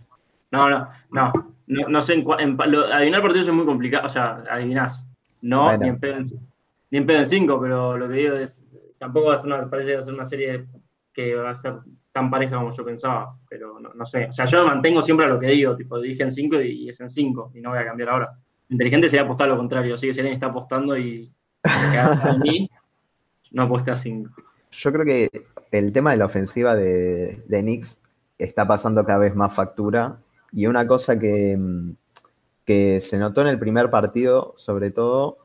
No, no, no. No, no sé, en, en, lo, adivinar partidos es muy complicado. O sea, adivinás. No, bueno. ni, en pedo en, ni en pedo en cinco, pero lo que digo es, tampoco va a ser una, parece que va a ser una serie que va a ser tan pareja como yo pensaba, pero no, no sé. O sea, yo mantengo siempre a lo que digo, tipo, dije en cinco y, es en cinco, y no voy a cambiar ahora inteligente sería apostar lo contrario. Así que si alguien está apostando y a mí, no apueste a 5. Yo creo que el tema de la ofensiva de, de Knicks está pasando cada vez más factura. Y una cosa que, que se notó en el primer partido, sobre todo,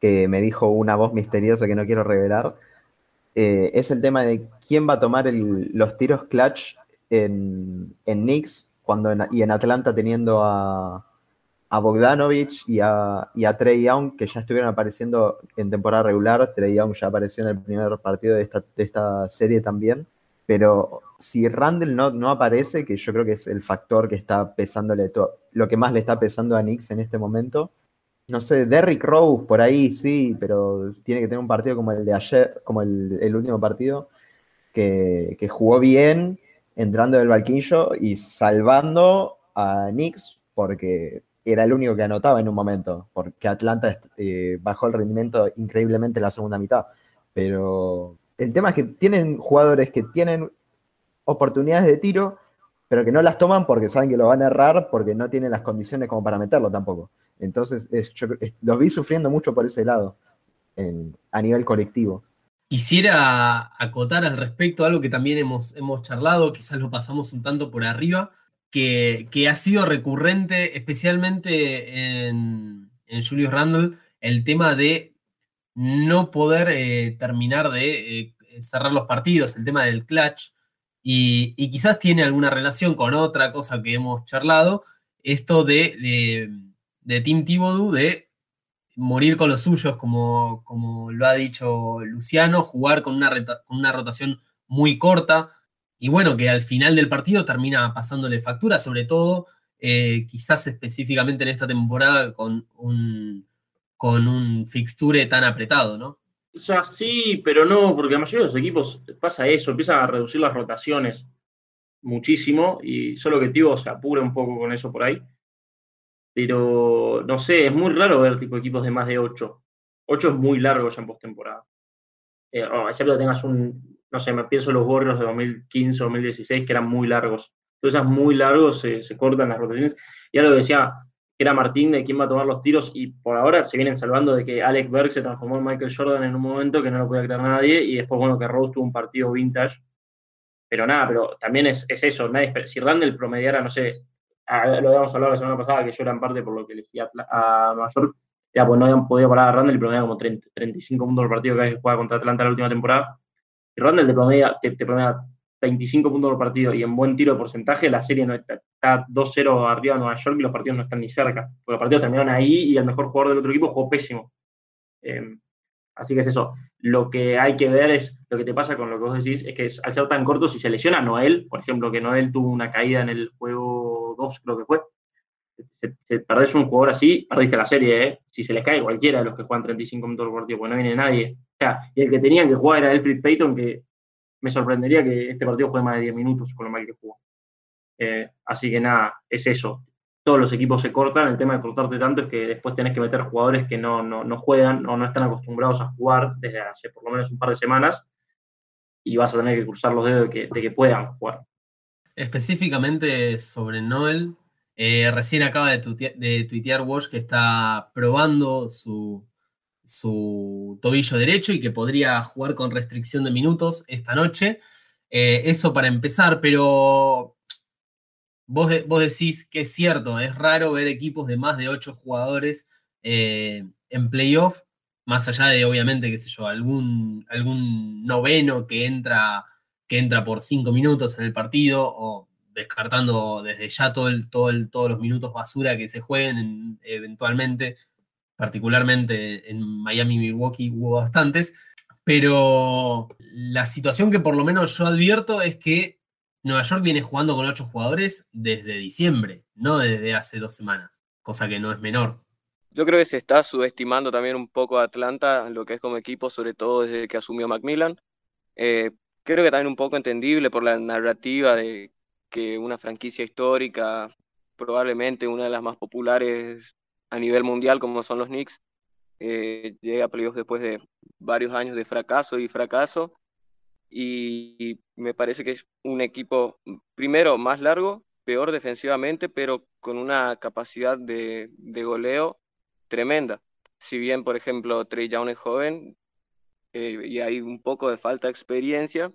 que me dijo una voz misteriosa que no quiero revelar, eh, es el tema de quién va a tomar los tiros clutch en, en Knicks cuando y en Atlanta teniendo a, a Bogdanovich y a, y a Trey Young, que ya estuvieron apareciendo en temporada regular. Trey Young ya apareció en el primer partido de esta, de esta serie también. Pero si Randall no, no, aparece, que yo creo que es el factor que está pesándole todo, lo que más le está pesando a Knicks en este momento. No sé, Derrick Rose por ahí sí, pero tiene que tener un partido como el de ayer, como el, el último partido, que, que jugó bien, entrando del balquillo y salvando a Knicks, porque era el único que anotaba en un momento, porque Atlanta eh, bajó el rendimiento increíblemente en la segunda mitad. Pero el tema es que tienen jugadores que tienen oportunidades de tiro, pero que no las toman porque saben que lo van a errar, porque no tienen las condiciones como para meterlo tampoco. Entonces, es, yo, los vi sufriendo mucho por ese lado, en, a nivel colectivo. quisiera acotar al respecto algo que también hemos, hemos charlado, quizás lo pasamos un tanto por arriba, que, ha sido recurrente, especialmente en, Julius Randle, el tema de no poder eh, terminar de eh, cerrar los partidos, el tema del clutch, y, quizás tiene alguna relación con otra cosa que hemos charlado, esto de, de, de Tim Thibodeau, de morir con los suyos, como, como lo ha dicho Luciano, jugar con una, con una rotación muy corta, y bueno, que al final del partido termina pasándole factura, sobre todo eh, quizás específicamente en esta temporada con un, con un fixture tan apretado, ¿no? O sea, sí, pero no, porque la mayoría de los equipos pasa eso, empiezan a reducir las rotaciones muchísimo y solo que Tivo se apura un poco con eso por ahí. Pero no sé, es muy raro ver tipo equipos de más de 8. 8 es muy largo ya en postemporada. Eh, oh, excepto que tengas un, no sé, me pienso los Warriors de 2015, 2016, que eran muy largos. Entonces, muy largos se, cortan las rotaciones. Y lo decía, que era Martín de quién va a tomar los tiros, y por ahora se vienen salvando de que Alec Berg se transformó en Michael Jordan en un momento que no lo podía creer nadie, y después, bueno, que Rose tuvo un partido vintage. Pero nada, pero también es, es eso, nadie, si Randall promediara, no sé, lo habíamos hablado la semana pasada, que yo era en parte por lo que elegí a, a Nueva ya pues no habían podido parar a Randall y promediaba como 30, 35 puntos por partido que juega contra Atlanta la última temporada Randall te promedia, te, 25 puntos por partido y en buen tiro de porcentaje, la serie no está, 2-0 arriba de Nueva York y los partidos no están ni cerca. Porque los partidos terminaron ahí y el mejor jugador del otro equipo jugó pésimo. Em, así que es eso. Lo que hay que ver es, lo que te pasa con lo que vos decís, es que al ser tan corto, si se lesiona Noel, por ejemplo, que Noel tuvo una caída en el juego 2, creo que fue, si perdés un jugador así, perdiste la serie, ¿eh? Si se les cae cualquiera de los que juegan 35 minutos por partido, pues no viene nadie. O sea, y el que tenían que jugar era Elfrid Payton, que me sorprendería que este partido juegue más de 10 minutos con lo mal que jugó. Eh, así que nada, es eso. Todos los equipos se cortan. El tema de cortarte tanto es que después tenés que meter jugadores que no, no, juegan o no están acostumbrados a jugar desde hace por lo menos un par de semanas y vas a tener que cruzar los dedos de que puedan jugar. Específicamente sobre Noel, eh, recién acaba de, tuitear Wash que está probando su, tobillo derecho y que podría jugar con restricción de minutos esta noche. Eh, eso para empezar, pero vos, vos, decís que es cierto, es raro ver equipos de más de ocho jugadores eh, en playoff, más allá de obviamente, qué sé yo, algún, algún noveno que entra, que entra por cinco minutos en el partido o descartando desde ya todo el, todo todos los minutos basura que se jueguen eventualmente, particularmente en Miami Milwaukee hubo bastantes, pero la situación que por lo menos yo advierto es que Nueva York viene jugando con ocho jugadores desde diciembre, no desde hace dos semanas, cosa que no es menor. Yo creo que se está subestimando también un poco a Atlanta, lo que es como equipo, sobre todo desde que asumió Macmillan. Eh, creo que también un poco entendible por la narrativa de que una franquicia histórica, probablemente una de las más populares a nivel mundial como son los Knicks, eh, llega a playoffs después de varios años de fracaso y fracaso. Y, me parece que es un equipo, primero, más largo, peor defensivamente, pero con una capacidad de, goleo tremenda. Si bien, por ejemplo, Trey Young es joven eh, y hay un poco de falta de experiencia,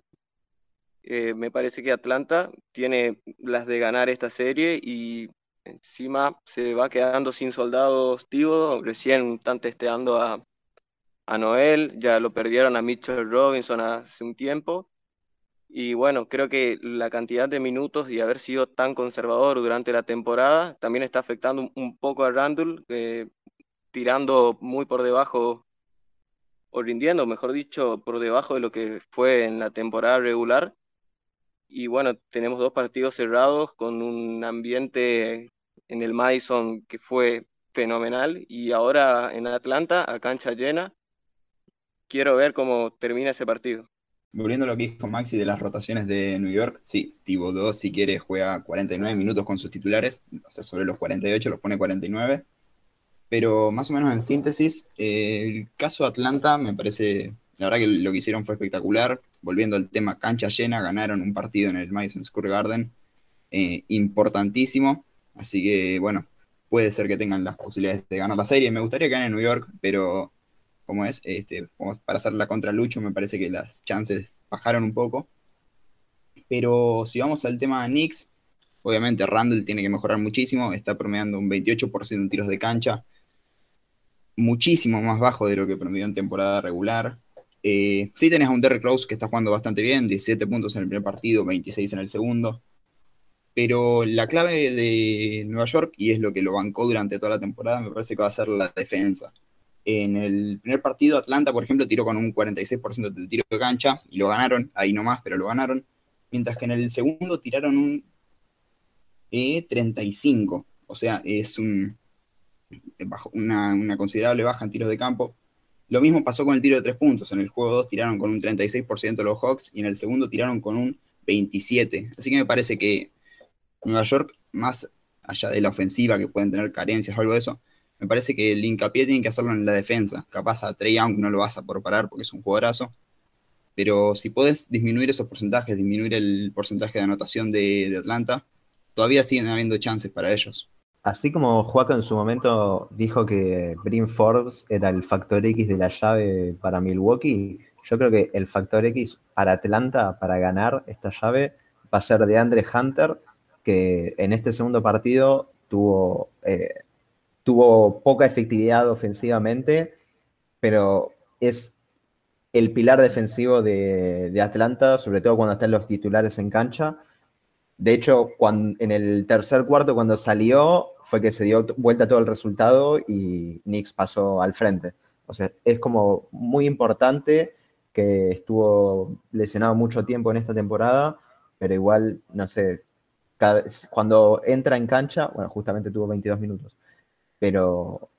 eh, me parece que Atlanta tiene las de ganar esta serie y encima se va quedando sin soldados tíos. Recién están testeando a, a Noel, ya lo perdieron a Mitchell Robinson hace un tiempo. Y bueno, creo que la cantidad de minutos y haber sido tan conservador durante la temporada también está afectando un, poco a Randall, eh, tirando muy por debajo, o rindiendo, mejor dicho, por debajo de lo que fue en la temporada regular y bueno, tenemos dos partidos cerrados con un ambiente en el Madison que fue fenomenal y ahora en Atlanta a cancha llena. Quiero ver cómo termina ese partido. Volviendo a lo que dijo Maxi de las rotaciones de New York, sí, Thibodeau si quiere juega 49 minutos con sus titulares, o sea, sobre los 48 los pone 49, pero más o menos en síntesis, el caso de Atlanta me parece, la verdad que lo que hicieron fue espectacular, volviendo al tema cancha llena, ganaron un partido en el Madison Square Garden eh, importantísimo. Así que, bueno, puede ser que tengan las posibilidades de ganar la serie. Me gustaría que ganen en New York, pero como es, este, para hacer la contra Lucho, me parece que las chances bajaron un poco. Pero si vamos al tema de Knicks, obviamente Randall tiene que mejorar muchísimo, está promediando un 28% en tiros de cancha, muchísimo más bajo de lo que promedió en temporada regular. Eh, sí tenés a un Derrick Rose que está jugando bastante bien, 17 puntos en el primer partido, 26 en el segundo. Pero la clave de Nueva York, y es lo que lo bancó durante toda la temporada, me parece que va a ser la defensa. En el primer partido, Atlanta, por ejemplo, tiró con un 46% de tiro de cancha y lo ganaron, ahí nomás, pero lo ganaron. Mientras que en el segundo tiraron un 35, e o sea, es un, una, una considerable baja en tiros de campo. Lo mismo pasó con el tiro de tres puntos. En el juego 2 tiraron con un 36% los Hawks y en el segundo tiraron con un 27%. Así que me parece que Nueva York, más allá de la ofensiva que pueden tener carencias o algo de eso, me parece que el hincapié tiene que hacerlo en la defensa. Capaz a Trey Young no lo vas a por parar porque es un jugadorazo. Pero si puedes disminuir esos porcentajes, disminuir el porcentaje de anotación de Atlanta, todavía siguen habiendo chances para ellos. Así como Juaco en su momento dijo que Brim Forbes era el factor X de la llave para Milwaukee, yo creo que el factor X para Atlanta, para ganar esta llave, va a ser de Andre Hunter, que en este segundo partido tuvo, eh, tuvo poca efectividad ofensivamente, pero es el pilar defensivo de, de Atlanta, sobre todo cuando están los titulares en cancha de hecho, cuando, en el tercer cuarto, cuando salió, fue que se dio vuelta todo el resultado y Knicks pasó al frente. O sea, es como muy importante que estuvo lesionado mucho tiempo en esta temporada, pero igual, no sé, cuando entra en cancha, bueno, justamente tuvo 22 minutos, pero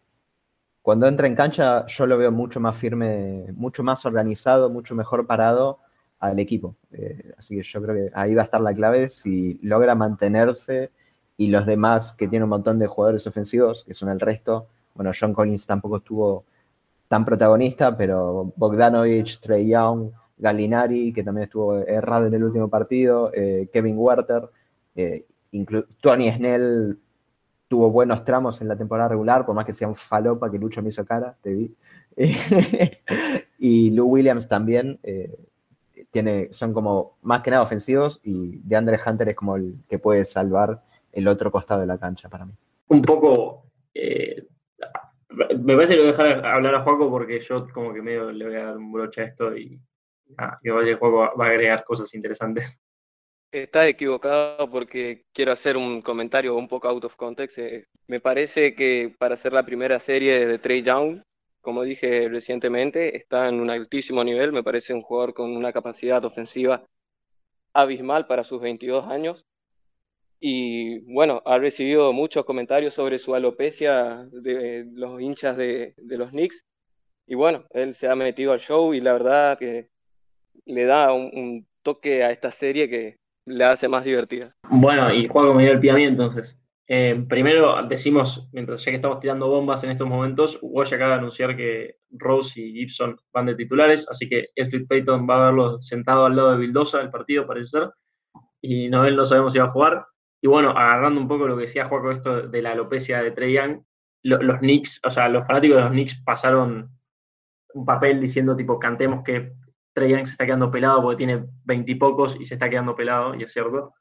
cuando entra en cancha yo lo veo mucho más firme, mucho más organizado, mucho mejor parado al equipo. Eh, así que yo creo que ahí va a estar la clave si logra mantenerse y los demás que tienen un montón de jugadores ofensivos, que son el resto. Bueno, John Collins tampoco estuvo tan protagonista, pero Bogdanovich, Trey Young, Gallinari, que también estuvo errado en el último partido, eh, Kevin Werther, eh, Tony Snell tuvo buenos tramos en la temporada regular, por más que sea un falopa que Lucho me hizo cara, te vi. y Lou Williams también, son como más que nada ofensivos y de Andre Hunter es como el que puede salvar el otro costado de la cancha para mí. Un poco, eh, me parece que lo voy a dejar hablar a Juaco porque yo como que medio le voy a dar un broche a esto y, ah, Juaco va a agregar cosas interesantes. Está equivocado porque quiero hacer un comentario un poco out of context. Eh, me parece que para hacer la primera serie de Trey Young como dije recientemente, está en un altísimo nivel, me parece un jugador con una capacidad ofensiva abismal para sus 22 años. Y bueno, ha recibido muchos comentarios sobre su alopecia de los hinchas de, los Knicks. Y bueno, él se ha metido al show y la verdad que le da un, toque a esta serie que le hace más divertida. Bueno, y juego me dio el pie mí entonces. Eh, primero decimos, mientras ya que estamos tirando bombas en estos momentos, Walsh acaba de anunciar que Rose y Gibson van de titulares, así que Elfrid Payton va a verlo sentado al lado de Vildosa el partido, parece ser, y Noel no sabemos si va a jugar. Y bueno, agarrando un poco lo que decía Juaco, esto de la alopecia de Trey Young, los Knicks, o sea, los fanáticos de los Knicks pasaron un papel diciendo, tipo, cantemos que Trey Young se está quedando pelado porque tiene veintipocos y, y se está quedando pelado, y es cierto.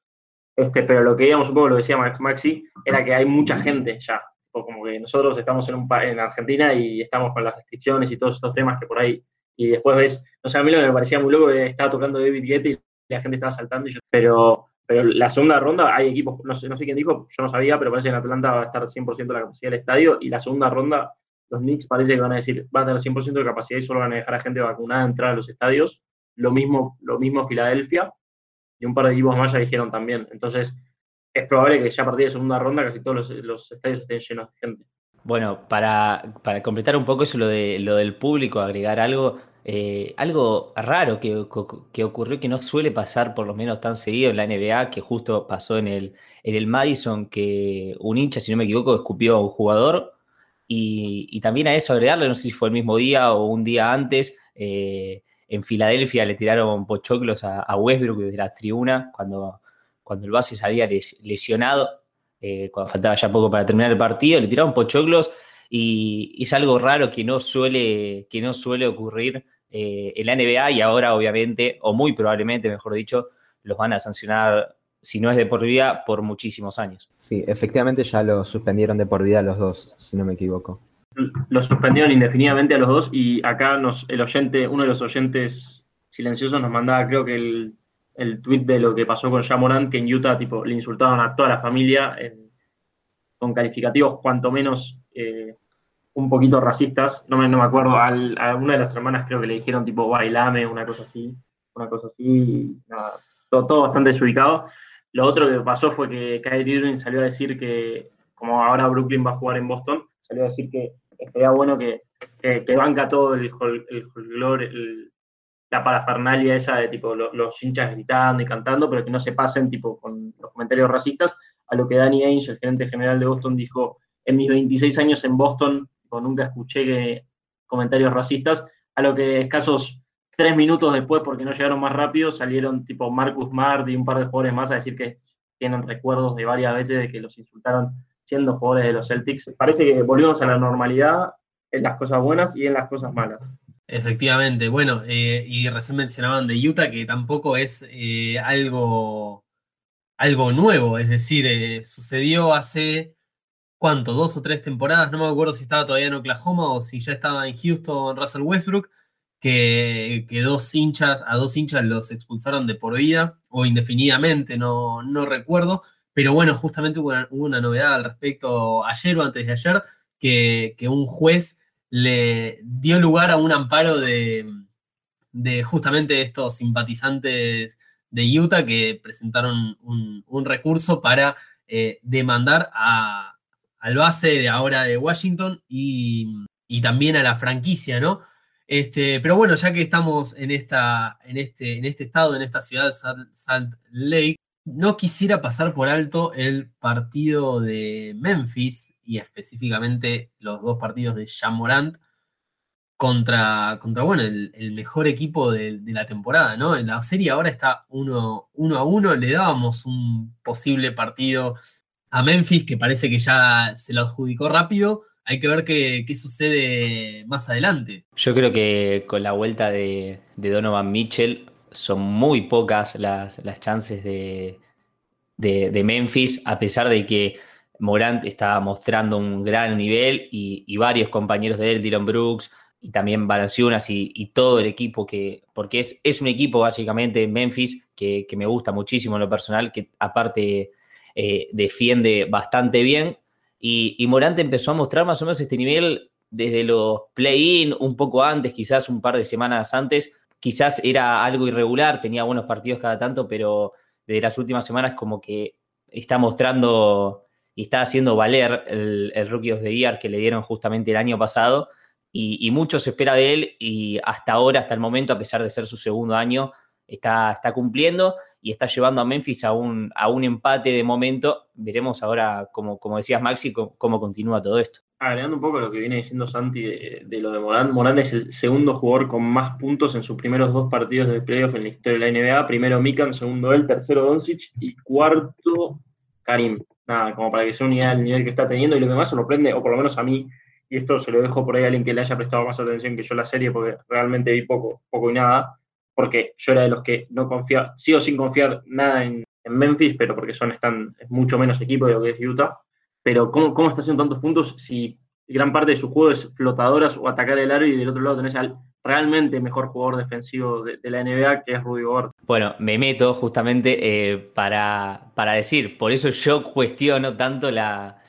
Este, pero lo que veíamos un poco, lo decía Maxi, era que hay mucha gente ya. O como que nosotros estamos en, un, en Argentina y estamos con las restricciones y todos estos temas que por ahí. Y después ves, no sé, a mí lo que me parecía muy loco que estaba tocando David Guetta y la gente estaba saltando. Y yo, pero, pero la segunda ronda hay equipos, no sé, no sé quién dijo, yo no sabía, pero parece que en Atlanta va a estar 100% la capacidad del estadio. Y la segunda ronda, los Knicks parece que van a decir, van a tener 100% de capacidad y solo van a dejar a gente vacunada entrar a los estadios. Lo mismo, lo mismo Filadelfia y un par de equipos más ya dijeron también. Entonces, es probable que ya a partir de segunda ronda casi todos los, estadios estén llenos de gente. Bueno, para, completar un poco eso, lo, de, lo del público, agregar algo, eh, algo raro que, que, ocurrió que no suele pasar por lo menos tan seguido en la NBA, que justo pasó en el, en el Madison, que un hincha, si no me equivoco, escupió a un jugador. Y, también a eso agregarle, no sé si fue el mismo día o un día antes, eh, en Filadelfia le tiraron pochoclos a, Westbrook desde la tribuna cuando, cuando el base se había lesionado, eh, cuando faltaba ya poco para terminar el partido, le tiraron pochoclos y, es algo raro que no suele, que no suele ocurrir eh, en la NBA y ahora obviamente, o muy probablemente, mejor dicho, los van a sancionar, si no es de por vida, por muchísimos años. Sí, efectivamente ya lo suspendieron de por vida los dos, si no me equivoco. Lo suspendieron indefinidamente a los dos y acá nos, el oyente, uno de los oyentes silenciosos nos mandaba, creo que el, el tweet de lo que pasó con Jamoran, que en Utah tipo, le insultaron a toda la familia con calificativos cuanto menos eh, un poquito racistas, no me, no me acuerdo, a una de las hermanas creo que le dijeron tipo bailame, una cosa así, una cosa así, nada, todo, bastante desubicado. Lo otro que pasó fue que Kyrie Irving salió a decir que, como ahora Brooklyn va a jugar en Boston, salió a decir que estaría bueno que, que, banca todo el, el, la parafernalia esa de tipo los hinchas gritando y cantando, pero que no se pasen tipo con los comentarios racistas, a lo que Danny Ainge, el gerente general de Boston, dijo, en mis 26 años en Boston nunca escuché comentarios racistas, a lo que escasos tres minutos después, porque no llegaron más rápido, salieron tipo Marcus Mart y un par de jugadores más a decir que tienen recuerdos de varias veces de que los insultaron siendo jugadores de los Celtics. Parece que volvimos a la normalidad en las cosas buenas y en las cosas malas. Efectivamente, bueno, eh, y recién mencionaban de Utah que tampoco es eh, algo, algo nuevo, es decir, eh, sucedió hace ¿cuánto? Dos o tres temporadas, no me acuerdo si estaba todavía en Oklahoma o si ya estaba en Houston Russell Westbrook, que, dos hinchas, a dos hinchas los expulsaron de por vida o indefinidamente, no, no recuerdo. Pero bueno, justamente hubo una, novedad al respecto ayer o antes de ayer, que, un juez le dio lugar a un amparo de, justamente estos simpatizantes de Utah que presentaron un, recurso para eh, demandar a, al base de ahora de Washington y, también a la franquicia, ¿no? Este, pero bueno, ya que estamos en, esta, en, este, en este estado, en esta ciudad, Salt Lake, no quisiera pasar por alto el partido de Memphis y específicamente los dos partidos de Jamorant contra, contra bueno, el, mejor equipo de, la temporada, ¿no? En la serie ahora está uno, uno a uno, le dábamos un posible partido a Memphis, que parece que ya se lo adjudicó rápido. Hay que ver qué, sucede más adelante. Yo creo que con la vuelta de, Donovan Mitchell son muy pocas las, chances de, Memphis, a pesar de que Morant está mostrando un gran nivel y, varios compañeros de él, Dylan Brooks y también Valanciunas y, y, todo el equipo que, porque es, es un equipo básicamente Memphis que, que me gusta muchísimo en lo personal, que aparte eh, defiende bastante bien. Y, Morante empezó a mostrar más o menos este nivel desde los play-in, un poco antes, quizás un par de semanas antes. Quizás era algo irregular, tenía buenos partidos cada tanto, pero desde las últimas semanas como que está mostrando y está haciendo valer el, el Rookie of the Year que le dieron justamente el año pasado. Y, mucho se espera de él y hasta ahora, hasta el momento, a pesar de ser su segundo año, está, está cumpliendo y está llevando a Memphis a un, a un empate de momento. Veremos ahora, como, como decías Maxi, cómo, continúa todo esto. Agregando un poco lo que viene diciendo Santi de, lo de Morán, Morán es el segundo jugador con más puntos en sus primeros dos partidos de playoff en la historia de la NBA. Primero Mikan, segundo él, tercero Doncic y cuarto Karim. Nada, como para que sea unidad del nivel que está teniendo. Y lo que más sorprende, o por lo menos a mí, y esto se lo dejo por ahí a alguien que le haya prestado más atención que yo la serie, porque realmente vi poco, poco y nada, porque yo era de los que no confía, sigo sin confiar nada en, Memphis, pero porque son están, es mucho menos equipo de lo que es Utah. Pero ¿cómo, ¿cómo está haciendo tantos puntos si gran parte de su juego es flotadoras o atacar el aro y del otro lado tenés al realmente mejor jugador defensivo de, la NBA, que es Rudy Gobert. Bueno, me meto justamente eh, para, para, decir, por eso yo cuestiono tanto la,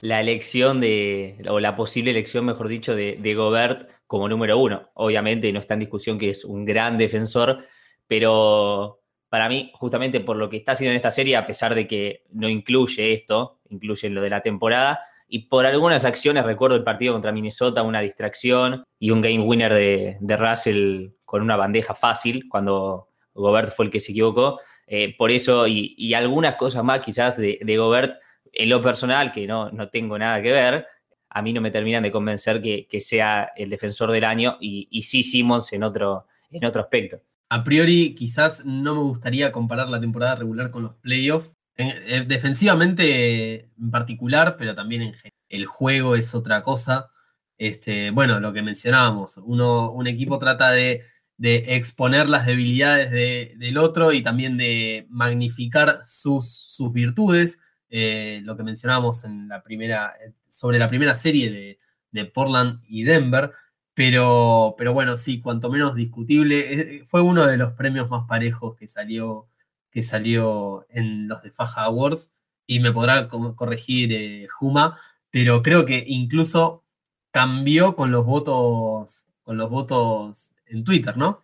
la, elección de, o la posible elección, mejor dicho, de, de Gobert como número uno. Obviamente no está en discusión que es un gran defensor, pero para mí, justamente por lo que está haciendo en esta serie, a pesar de que no incluye esto, incluye lo de la temporada, y por algunas acciones, recuerdo el partido contra Minnesota, una distracción y un game winner de, Russell con una bandeja fácil, cuando Gobert fue el que se equivocó. Eh, por eso, y, algunas cosas más quizás de, Gobert, en lo personal, que no, no tengo nada que ver, a mí no me terminan de convencer que, sea el defensor del año y, sí Simmons en otro, en otro aspecto. A priori, quizás no me gustaría comparar la temporada regular con los playoffs. Eh, defensivamente en particular, pero también en, el juego es otra cosa. Este, bueno, lo que mencionábamos, uno, un equipo trata de, exponer las debilidades del otro y también de magnificar sus, virtudes. Eh, lo que mencionábamos en la primera, sobre la primera serie de Portland y Denver, pero, pero bueno, sí, cuanto menos discutible, eh, fue uno de los premios más parejos que salió, que salió en los de Faja Awards, y me podrá corregir eh, Juma, pero creo que incluso cambió con los votos, con los votos en Twitter, ¿no?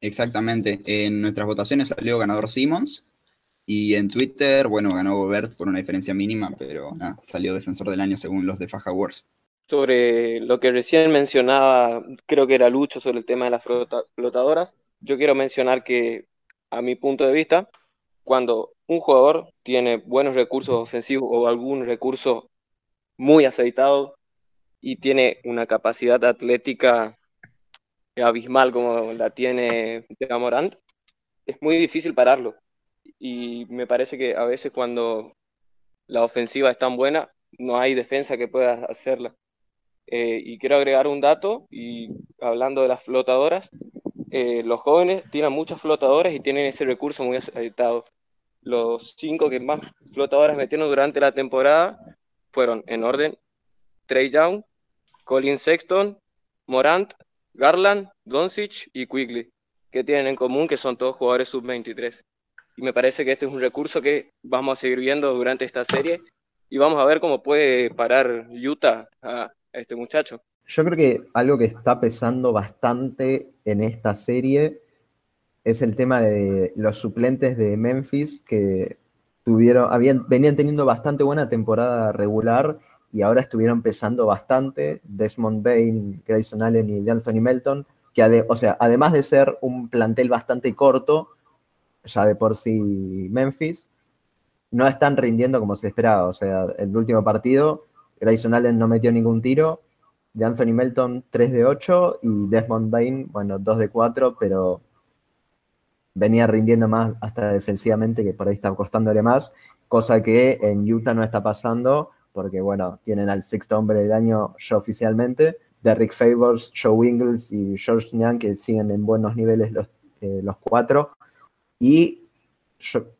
Exactamente. En nuestras votaciones salió ganador Simmons. Y en Twitter, bueno, ganó Gobert por una diferencia mínima, pero salió defensor del año según los de Faja Awards sobre lo que recién mencionaba, creo que era Lucho, sobre el tema de las flotadoras. Yo quiero mencionar que, a mi punto de vista, cuando un jugador tiene buenos recursos ofensivos o algún recurso muy aceitado y tiene una capacidad atlética abismal como la tiene Morant, es muy difícil pararlo. Y me parece que a veces cuando la ofensiva es tan buena, no hay defensa que pueda hacerla. Eh, y quiero agregar un dato, y hablando de las flotadoras, eh, los jóvenes tienen muchas flotadoras y tienen ese recurso muy aceitado. Los cinco que más flotadoras metieron durante la temporada fueron, en orden, Trey Young, Colin Sexton, Morant, Garland, Doncic y Quigley, que tienen en común que son todos jugadores sub-23. Y me parece que este es un recurso que vamos a seguir viendo durante esta serie y vamos a ver cómo puede parar Utah a, este muchacho. Yo creo que algo que está pesando bastante en esta serie es el tema de los suplentes de Memphis que tuvieron, habían, venían teniendo bastante buena temporada regular y ahora estuvieron pesando bastante. Desmond Bain, Grayson Allen y Anthony Melton, que o sea, además de ser un plantel bastante corto, ya de por sí Memphis, no están rindiendo como se esperaba. O sea, el último partido Grayson Allen no metió ningún tiro. De Anthony Melton 3 de 8 y Desmond Bain, bueno, 2 de 4, pero venía rindiendo más hasta defensivamente, que por ahí está costándole más, cosa que en Utah no está pasando, porque bueno, tienen al sexto hombre del año ya oficialmente, Derrick Favors, Joe Ingles y George Niang, que siguen en buenos niveles los, eh, los cuatro. Y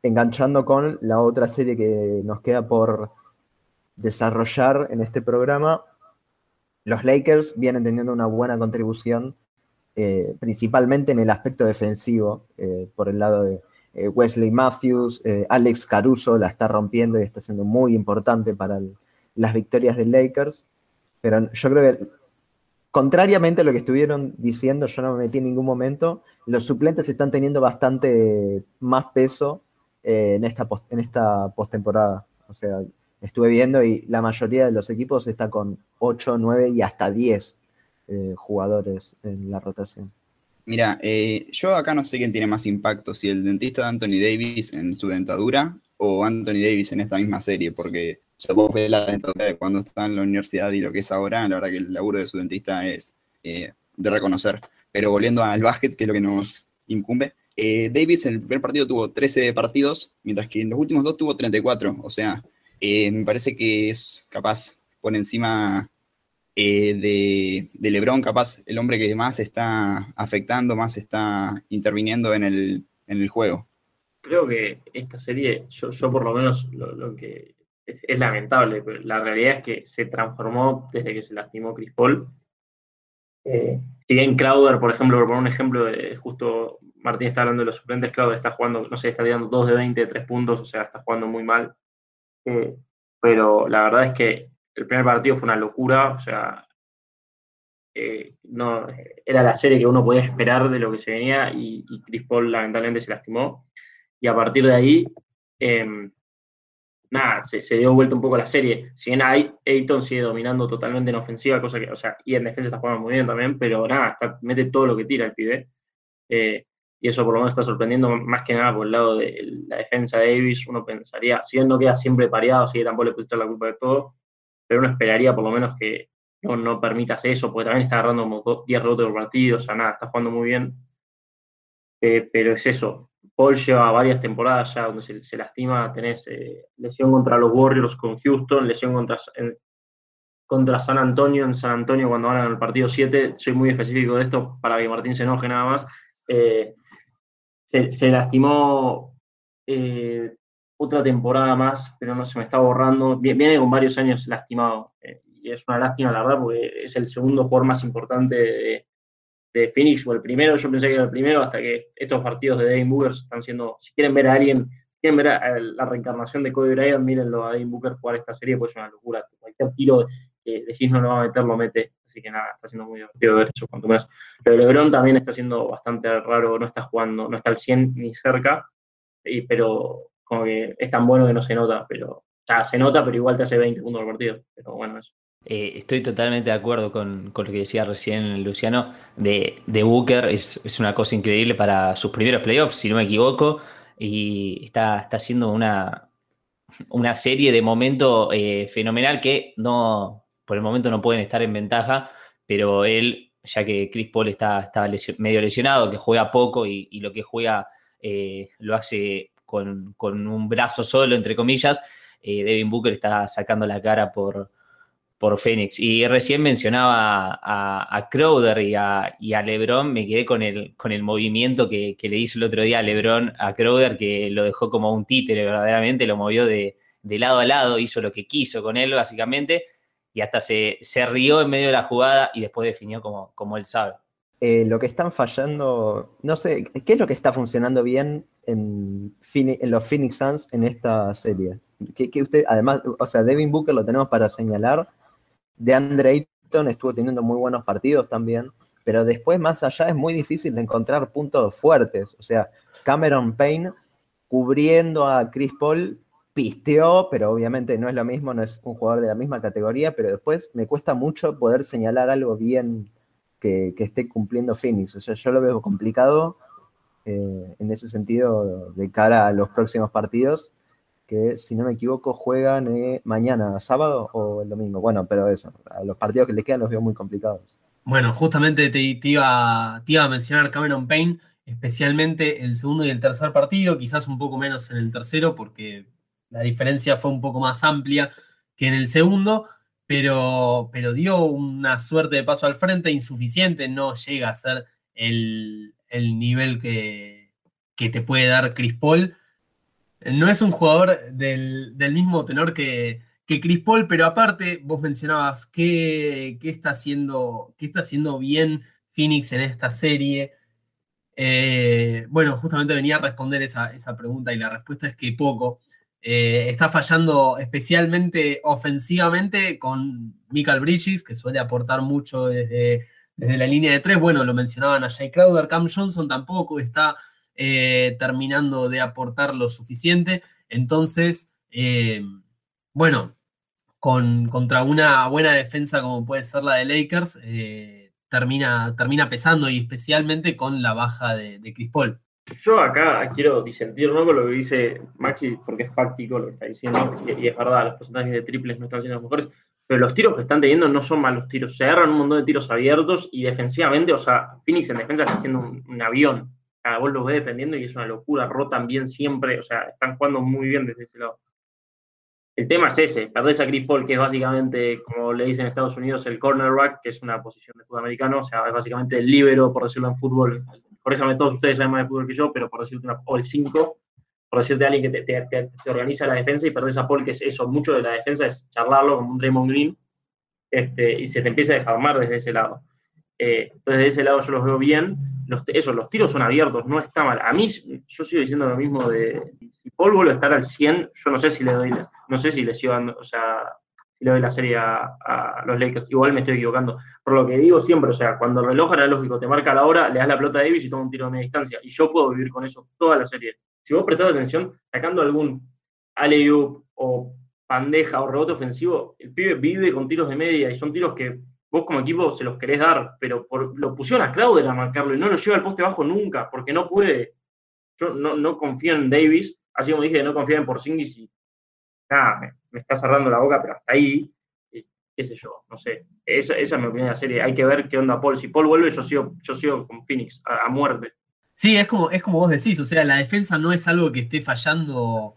enganchando con la otra serie que nos queda por desarrollar en este programa, los Lakers vienen teniendo una buena contribución, eh, principalmente en el aspecto defensivo, eh, por el lado de eh, Wesley Matthews, Alex Caruso la está rompiendo y está siendo muy importante para las victorias de Lakers. Pero yo creo que, contrariamente a lo que estuvieron diciendo, yo no me metí en ningún momento, los suplentes están teniendo bastante más peso en esta, en esta postemporada. O sea, estuve viendo y la mayoría de los equipos está con 8, 9 y hasta 10 eh, jugadores en la rotación. Mira, eh, yo acá no sé quién tiene más impacto, si el dentista de Anthony Davis en su dentadura o Anthony Davis en esta misma serie, porque se puede ver la dentadura de cuando está en la universidad y lo que es ahora, la verdad que el laburo de su dentista es eh, de reconocer. Pero volviendo al básquet, que es lo que nos incumbe, Davis en el primer partido tuvo 13 partidos, mientras que en los últimos dos tuvo 34, o sea, eh, me parece que es capaz por encima eh, de, Lebron, capaz el hombre que más está afectando, más está interviniendo en el, en el juego. Creo que esta serie, yo, por lo menos lo, que es, lamentable, pero la realidad es que se transformó desde que se lastimó Chris Paul. Eh, si bien Crowder, por ejemplo, por poner un ejemplo, de, justo Martín está hablando de los suplentes, Crowder está jugando, no sé, está tirando 2 de 20, 3 puntos, o sea, está jugando muy mal. Eh, pero la verdad es que el primer partido fue una locura, o sea, eh, no, era la serie que uno podía esperar de lo que se venía y, Chris Paul lamentablemente se lastimó. Y a partir de ahí, em, nada, se, dio vuelta un poco la serie. Si bien Ayton sigue dominando totalmente en ofensiva, cosa que, o sea, y en defensa está jugando muy bien también, pero nada, mete todo lo que tira el pibe. Eh, y eso por lo menos está sorprendiendo más que nada por el lado de la defensa de Davis. Uno pensaría, si bien no queda siempre pareado, si tampoco le pusiste la culpa de todo, pero uno esperaría por lo menos que no, no permitas eso, porque también está agarrando como 10 rebotes por partido, o sea, nada, está jugando muy bien. Eh, pero es eso, Paul lleva varias temporadas ya donde se, lastima, tenés eh, lesión contra los Warriors con Houston, lesión contra contra San Antonio, en San Antonio cuando van el partido 7, soy muy específico de esto para que Martín se enoje nada más, eh, se, lastimó eh, otra temporada más, pero no se me está borrando, viene con varios años lastimado, eh, y es una lástima la verdad, porque es el segundo jugador más importante de, Phoenix, o el primero, yo pensé que era el primero, hasta que estos partidos de Devin Booker están siendo, si quieren ver a alguien quieren ver la reencarnación de Kobe Bryant, mírenlo a Devin Booker jugar esta serie, pues es una locura. Cualquier tiro que decís no lo va a meter, lo mete. Así que nada, está siendo muy divertido de hecho, cuanto más. Pero LeBron también está siendo bastante raro, no está jugando, no está al 100 ni cerca, y, pero como que es tan bueno que no se nota, pero o sea, se nota, pero igual te hace 20 puntos al partido. Pero bueno, eso. Eh, estoy totalmente de acuerdo con, lo que decía recién Luciano de, de Booker. Es, es, una cosa increíble para sus primeros playoffs, si no me equivoco y está, está haciendo una, una serie de momento eh, fenomenal que no, por el momento no pueden estar en ventaja, pero él, ya que Chris Paul está, medio lesionado, que juega poco y, lo que juega eh, lo hace con, con, un brazo solo, entre comillas, eh, Devin Booker está sacando la cara por, por Phoenix. Y recién mencionaba a, Crowder y a, LeBron, me quedé con el, con el movimiento que, le hizo el otro día a LeBron a Crowder, que lo dejó como un títere, verdaderamente, lo movió de, lado a lado, hizo lo que quiso con él, básicamente, y hasta se, se rió en medio de la jugada y después definió como, como él sabe. Eh, lo que están fallando, no sé, ¿qué es lo que está funcionando bien en, en los Phoenix Suns en esta serie? que usted, además, o sea, Devin Booker lo tenemos para señalar, de Andre Ayton estuvo teniendo muy buenos partidos también, pero después más allá es muy difícil de encontrar puntos fuertes. O sea, Cameron Payne cubriendo a Chris Paul pisteó, pero obviamente no es lo mismo, no es un jugador de la misma categoría, pero después me cuesta mucho poder señalar algo bien que, esté cumpliendo Phoenix. O sea, yo lo veo complicado eh, en ese sentido de cara a los próximos partidos que si no me equivoco juegan eh, mañana, sábado o el domingo. Bueno, pero eso, a los partidos que les quedan los veo muy complicados. Bueno, justamente te, iba, te, iba, a mencionar Cameron Payne, especialmente el segundo y el tercer partido, quizás un poco menos en el tercero, porque la diferencia fue un poco más amplia que en el segundo, pero, pero dio una suerte de paso al frente insuficiente, no llega a ser el, nivel que, que te puede dar Chris Paul no es un jugador del, mismo tenor que, que, Chris Paul, pero aparte vos mencionabas qué, está, haciendo, qué está haciendo bien Phoenix en esta serie. Eh, bueno, justamente venía a responder esa, pregunta y la respuesta es que poco. Eh, está fallando especialmente ofensivamente con Michael Bridges, que suele aportar mucho desde, desde la línea de tres. Bueno, lo mencionaban a Jay Crowder, Cam Johnson tampoco está eh, terminando de aportar lo suficiente. Entonces, eh, bueno, con, contra una buena defensa como puede ser la de Lakers, termina, termina pesando y especialmente con la baja de, Chris Paul. Yo acá quiero disentir ¿no? con lo que dice Maxi, porque es fáctico lo que está diciendo, y, es verdad, los porcentajes de triples no están siendo mejores, pero los tiros que están teniendo no son malos tiros, se agarran un montón de tiros abiertos y defensivamente, o sea, Phoenix en defensa está haciendo un avión, cada gol los ve defendiendo y es una locura, rotan bien siempre, o sea, están jugando muy bien desde ese lado. El tema es ese, perdés a Chris Paul, que es básicamente, como le dicen en Estados Unidos, el cornerback, que es una posición de fútbol americano, o sea, es básicamente el líbero, por decirlo en fútbol. Ejemplo, todos ustedes saben más de fútbol que yo, pero por decirte una, o el 5, por decirte a alguien que te, organiza la defensa y perdés a Paul, que es eso, mucho de la defensa es charlarlo como un Draymond Green, este, y se te empieza a desarmar desde ese lado. Eh, entonces, de ese lado yo los veo bien, los, eso, los tiros son abiertos, no está mal. A mí, yo sigo diciendo lo mismo de, si Paul vuelve a estar al 100, yo no sé si le doy, no sé si le sigo o sea, si le doy la serie a, los Lakers, igual me estoy equivocando. Por lo que digo siempre, o sea, cuando el reloj analógico te marca la hora, le das la pelota a Davis y toma un tiro de media distancia, y yo puedo vivir con eso toda la serie. Si vos prestás atención, sacando algún alley o pandeja o rebote ofensivo, el pibe vive con tiros de media y son tiros que vos como equipo se los querés dar, pero lo pusieron a Crowder a marcarlo y no lo lleva al poste bajo nunca, porque no puede. Yo no, confío en Davis, así como dije, no confío en Porzingis y nada, me, está cerrando la boca, pero hasta ahí, qué sé yo, no sé. Esa, esa, es mi opinión de la serie. Hay que ver qué onda Paul. Si Paul vuelve, yo sigo, yo sigo con Phoenix, a, muerte. Sí, es como, es como vos decís, o sea, la defensa no es algo que esté fallando,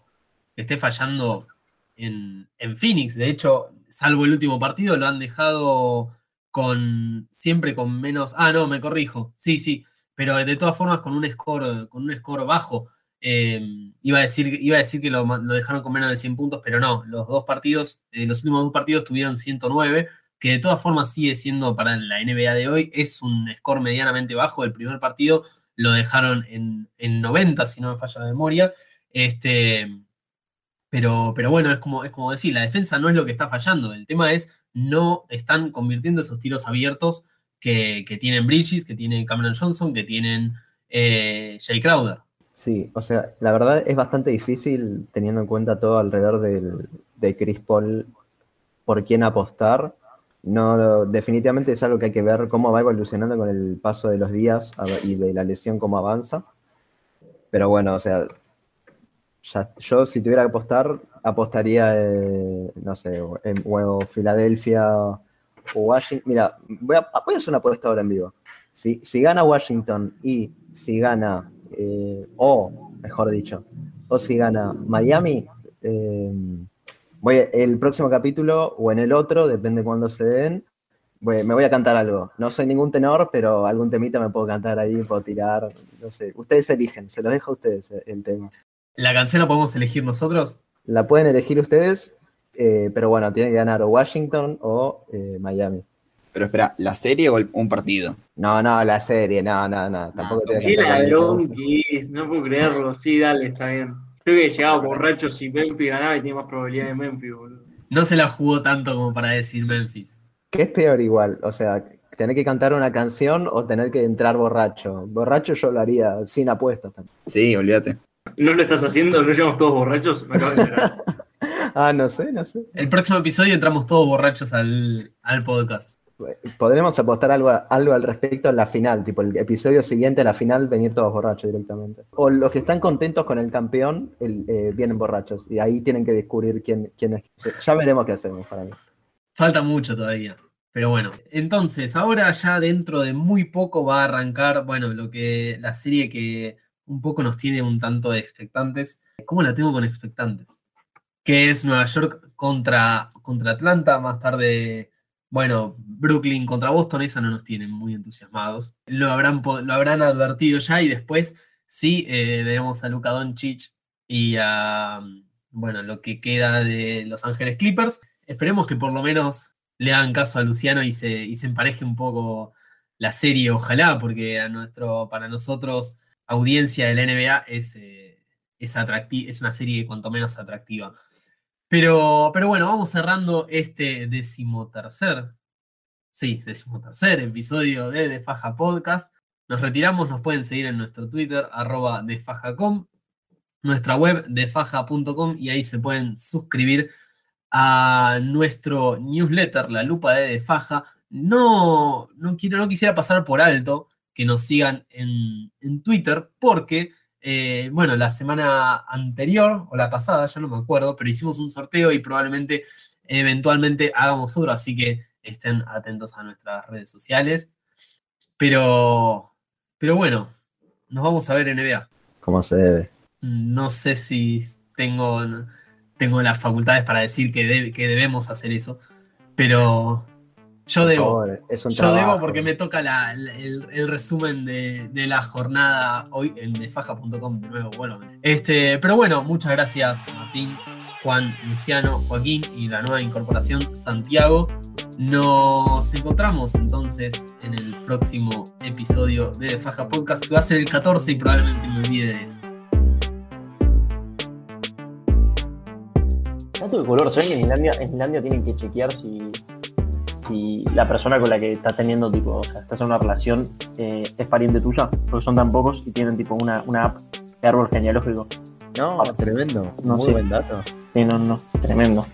esté fallando en, en Phoenix. De hecho, salvo el último partido, lo han dejado con siempre con menos. Ah, no, me corrijo. Sí, sí. Pero de todas formas con un score, con un score bajo. Eh, iba, a decir, iba a decir que lo, dejaron con menos de 100 puntos, pero no. Los dos partidos, eh, los últimos dos partidos tuvieron 109, que de todas formas sigue siendo para la NBA de hoy, es un score medianamente bajo. El primer partido lo dejaron en, en 90, si no me falla la memoria. Este, pero, pero bueno, es como, es como decir, la defensa no es lo que está fallando. El tema es, no están convirtiendo esos tiros abiertos que, tienen Bridges, que tiene Cameron Johnson, que tienen eh, Jay Crowder. Sí, o sea, la verdad es bastante difícil teniendo en cuenta todo alrededor de Chris Paul por quién apostar. No, definitivamente es algo que hay que ver cómo va evolucionando con el paso de los días y de la lesión cómo avanza. Pero bueno, o sea, yo si tuviera que apostar, apostaría, eh, no sé, en o Filadelfia o Washington. Mira, voy a, hacer una apuesta ahora en vivo. Si, si gana Washington y si gana, eh, o mejor dicho, o si gana Miami, eh, voy el próximo capítulo o en el otro, depende de cuándo se den, me voy a cantar algo. No soy ningún tenor, pero algún temita me puedo cantar ahí, puedo tirar, no sé. Ustedes eligen, se los dejo a ustedes el tema. ¿La canción la podemos elegir nosotros? La pueden elegir ustedes, eh, pero bueno, tiene que ganar o Washington o eh, Miami. Pero espera, ¿la serie o un partido? No, no, la serie, no, no, no. Tampoco no, tiene que no puedo creerlo, sí, dale, está bien. Creo que llegaba borracho si Memphis ganaba y tiene más probabilidad de Memphis, boludo. No se la jugó tanto como para decir Memphis. ¿Qué es peor igual? O sea, tener que cantar una canción o tener que entrar borracho. Borracho yo lo haría sin apuestas. Sí, olvídate. ¿No lo estás haciendo? ¿No llevamos todos borrachos? Me acabo de ah, no sé, no sé. El próximo episodio entramos todos borrachos al, podcast. Podremos apostar algo, algo al respecto en la final, tipo el episodio siguiente a la final, venir todos borrachos directamente. O los que están contentos con el campeón eh, vienen borrachos y ahí tienen que descubrir quién, quién es. Ya veremos qué hacemos para mí. Falta mucho todavía. Pero bueno, entonces ahora ya dentro de muy poco va a arrancar, bueno, lo que la serie que un poco nos tiene un tanto de expectantes. ¿Cómo la tengo con expectantes? Que es Nueva York contra, contra Atlanta, más tarde, bueno, Brooklyn contra Boston, esa no nos tiene muy entusiasmados. Lo habrán, lo habrán advertido ya y después sí eh, veremos a Luka Doncic y a, bueno, lo que queda de Los Ángeles Clippers. Esperemos que por lo menos le hagan caso a Luciano y se, y se empareje un poco la serie, ojalá, porque a nuestro, para nosotros audiencia de la NBA es, eh, es una serie cuanto menos atractiva. Pero, pero bueno, vamos cerrando este decimotercer, sí, decimotercer episodio de De Faja Podcast. Nos retiramos, nos pueden seguir en nuestro Twitter, arroba defajacom, nuestra web defaja.com y ahí se pueden suscribir a nuestro newsletter, La Lupa de Defaja. No, no, quiero, no quisiera pasar por alto que nos sigan en, Twitter, porque, eh, bueno, la semana anterior o la pasada, ya no me acuerdo, pero hicimos un sorteo y probablemente, eventualmente, hagamos otro, así que estén atentos a nuestras redes sociales. Pero, pero bueno, nos vamos a ver en NBA. ¿Cómo se debe? No sé si tengo, tengo las facultades para decir que, que debemos hacer eso, pero, yo debo. yo debo porque me toca el, resumen de, la jornada hoy en defaja.com de nuevo. Bueno, este, pero bueno, muchas gracias Martín, Juan, Luciano, Joaquín y la nueva incorporación Santiago. Nos encontramos entonces en el próximo episodio de Defaja Podcast, que va a ser el 14 y probablemente me olvide de eso. Dato de color, ¿saben que en Finlandia, en Finlandia tienen que chequear si si la persona con la que estás teniendo, tipo, o sea, estás en una relación, eh, es pariente tuya, porque son tan pocos y tienen, tipo, una, una app de árbol genealógico. No, tremendo. No, Muy buen dato. Sí, no, no, tremendo.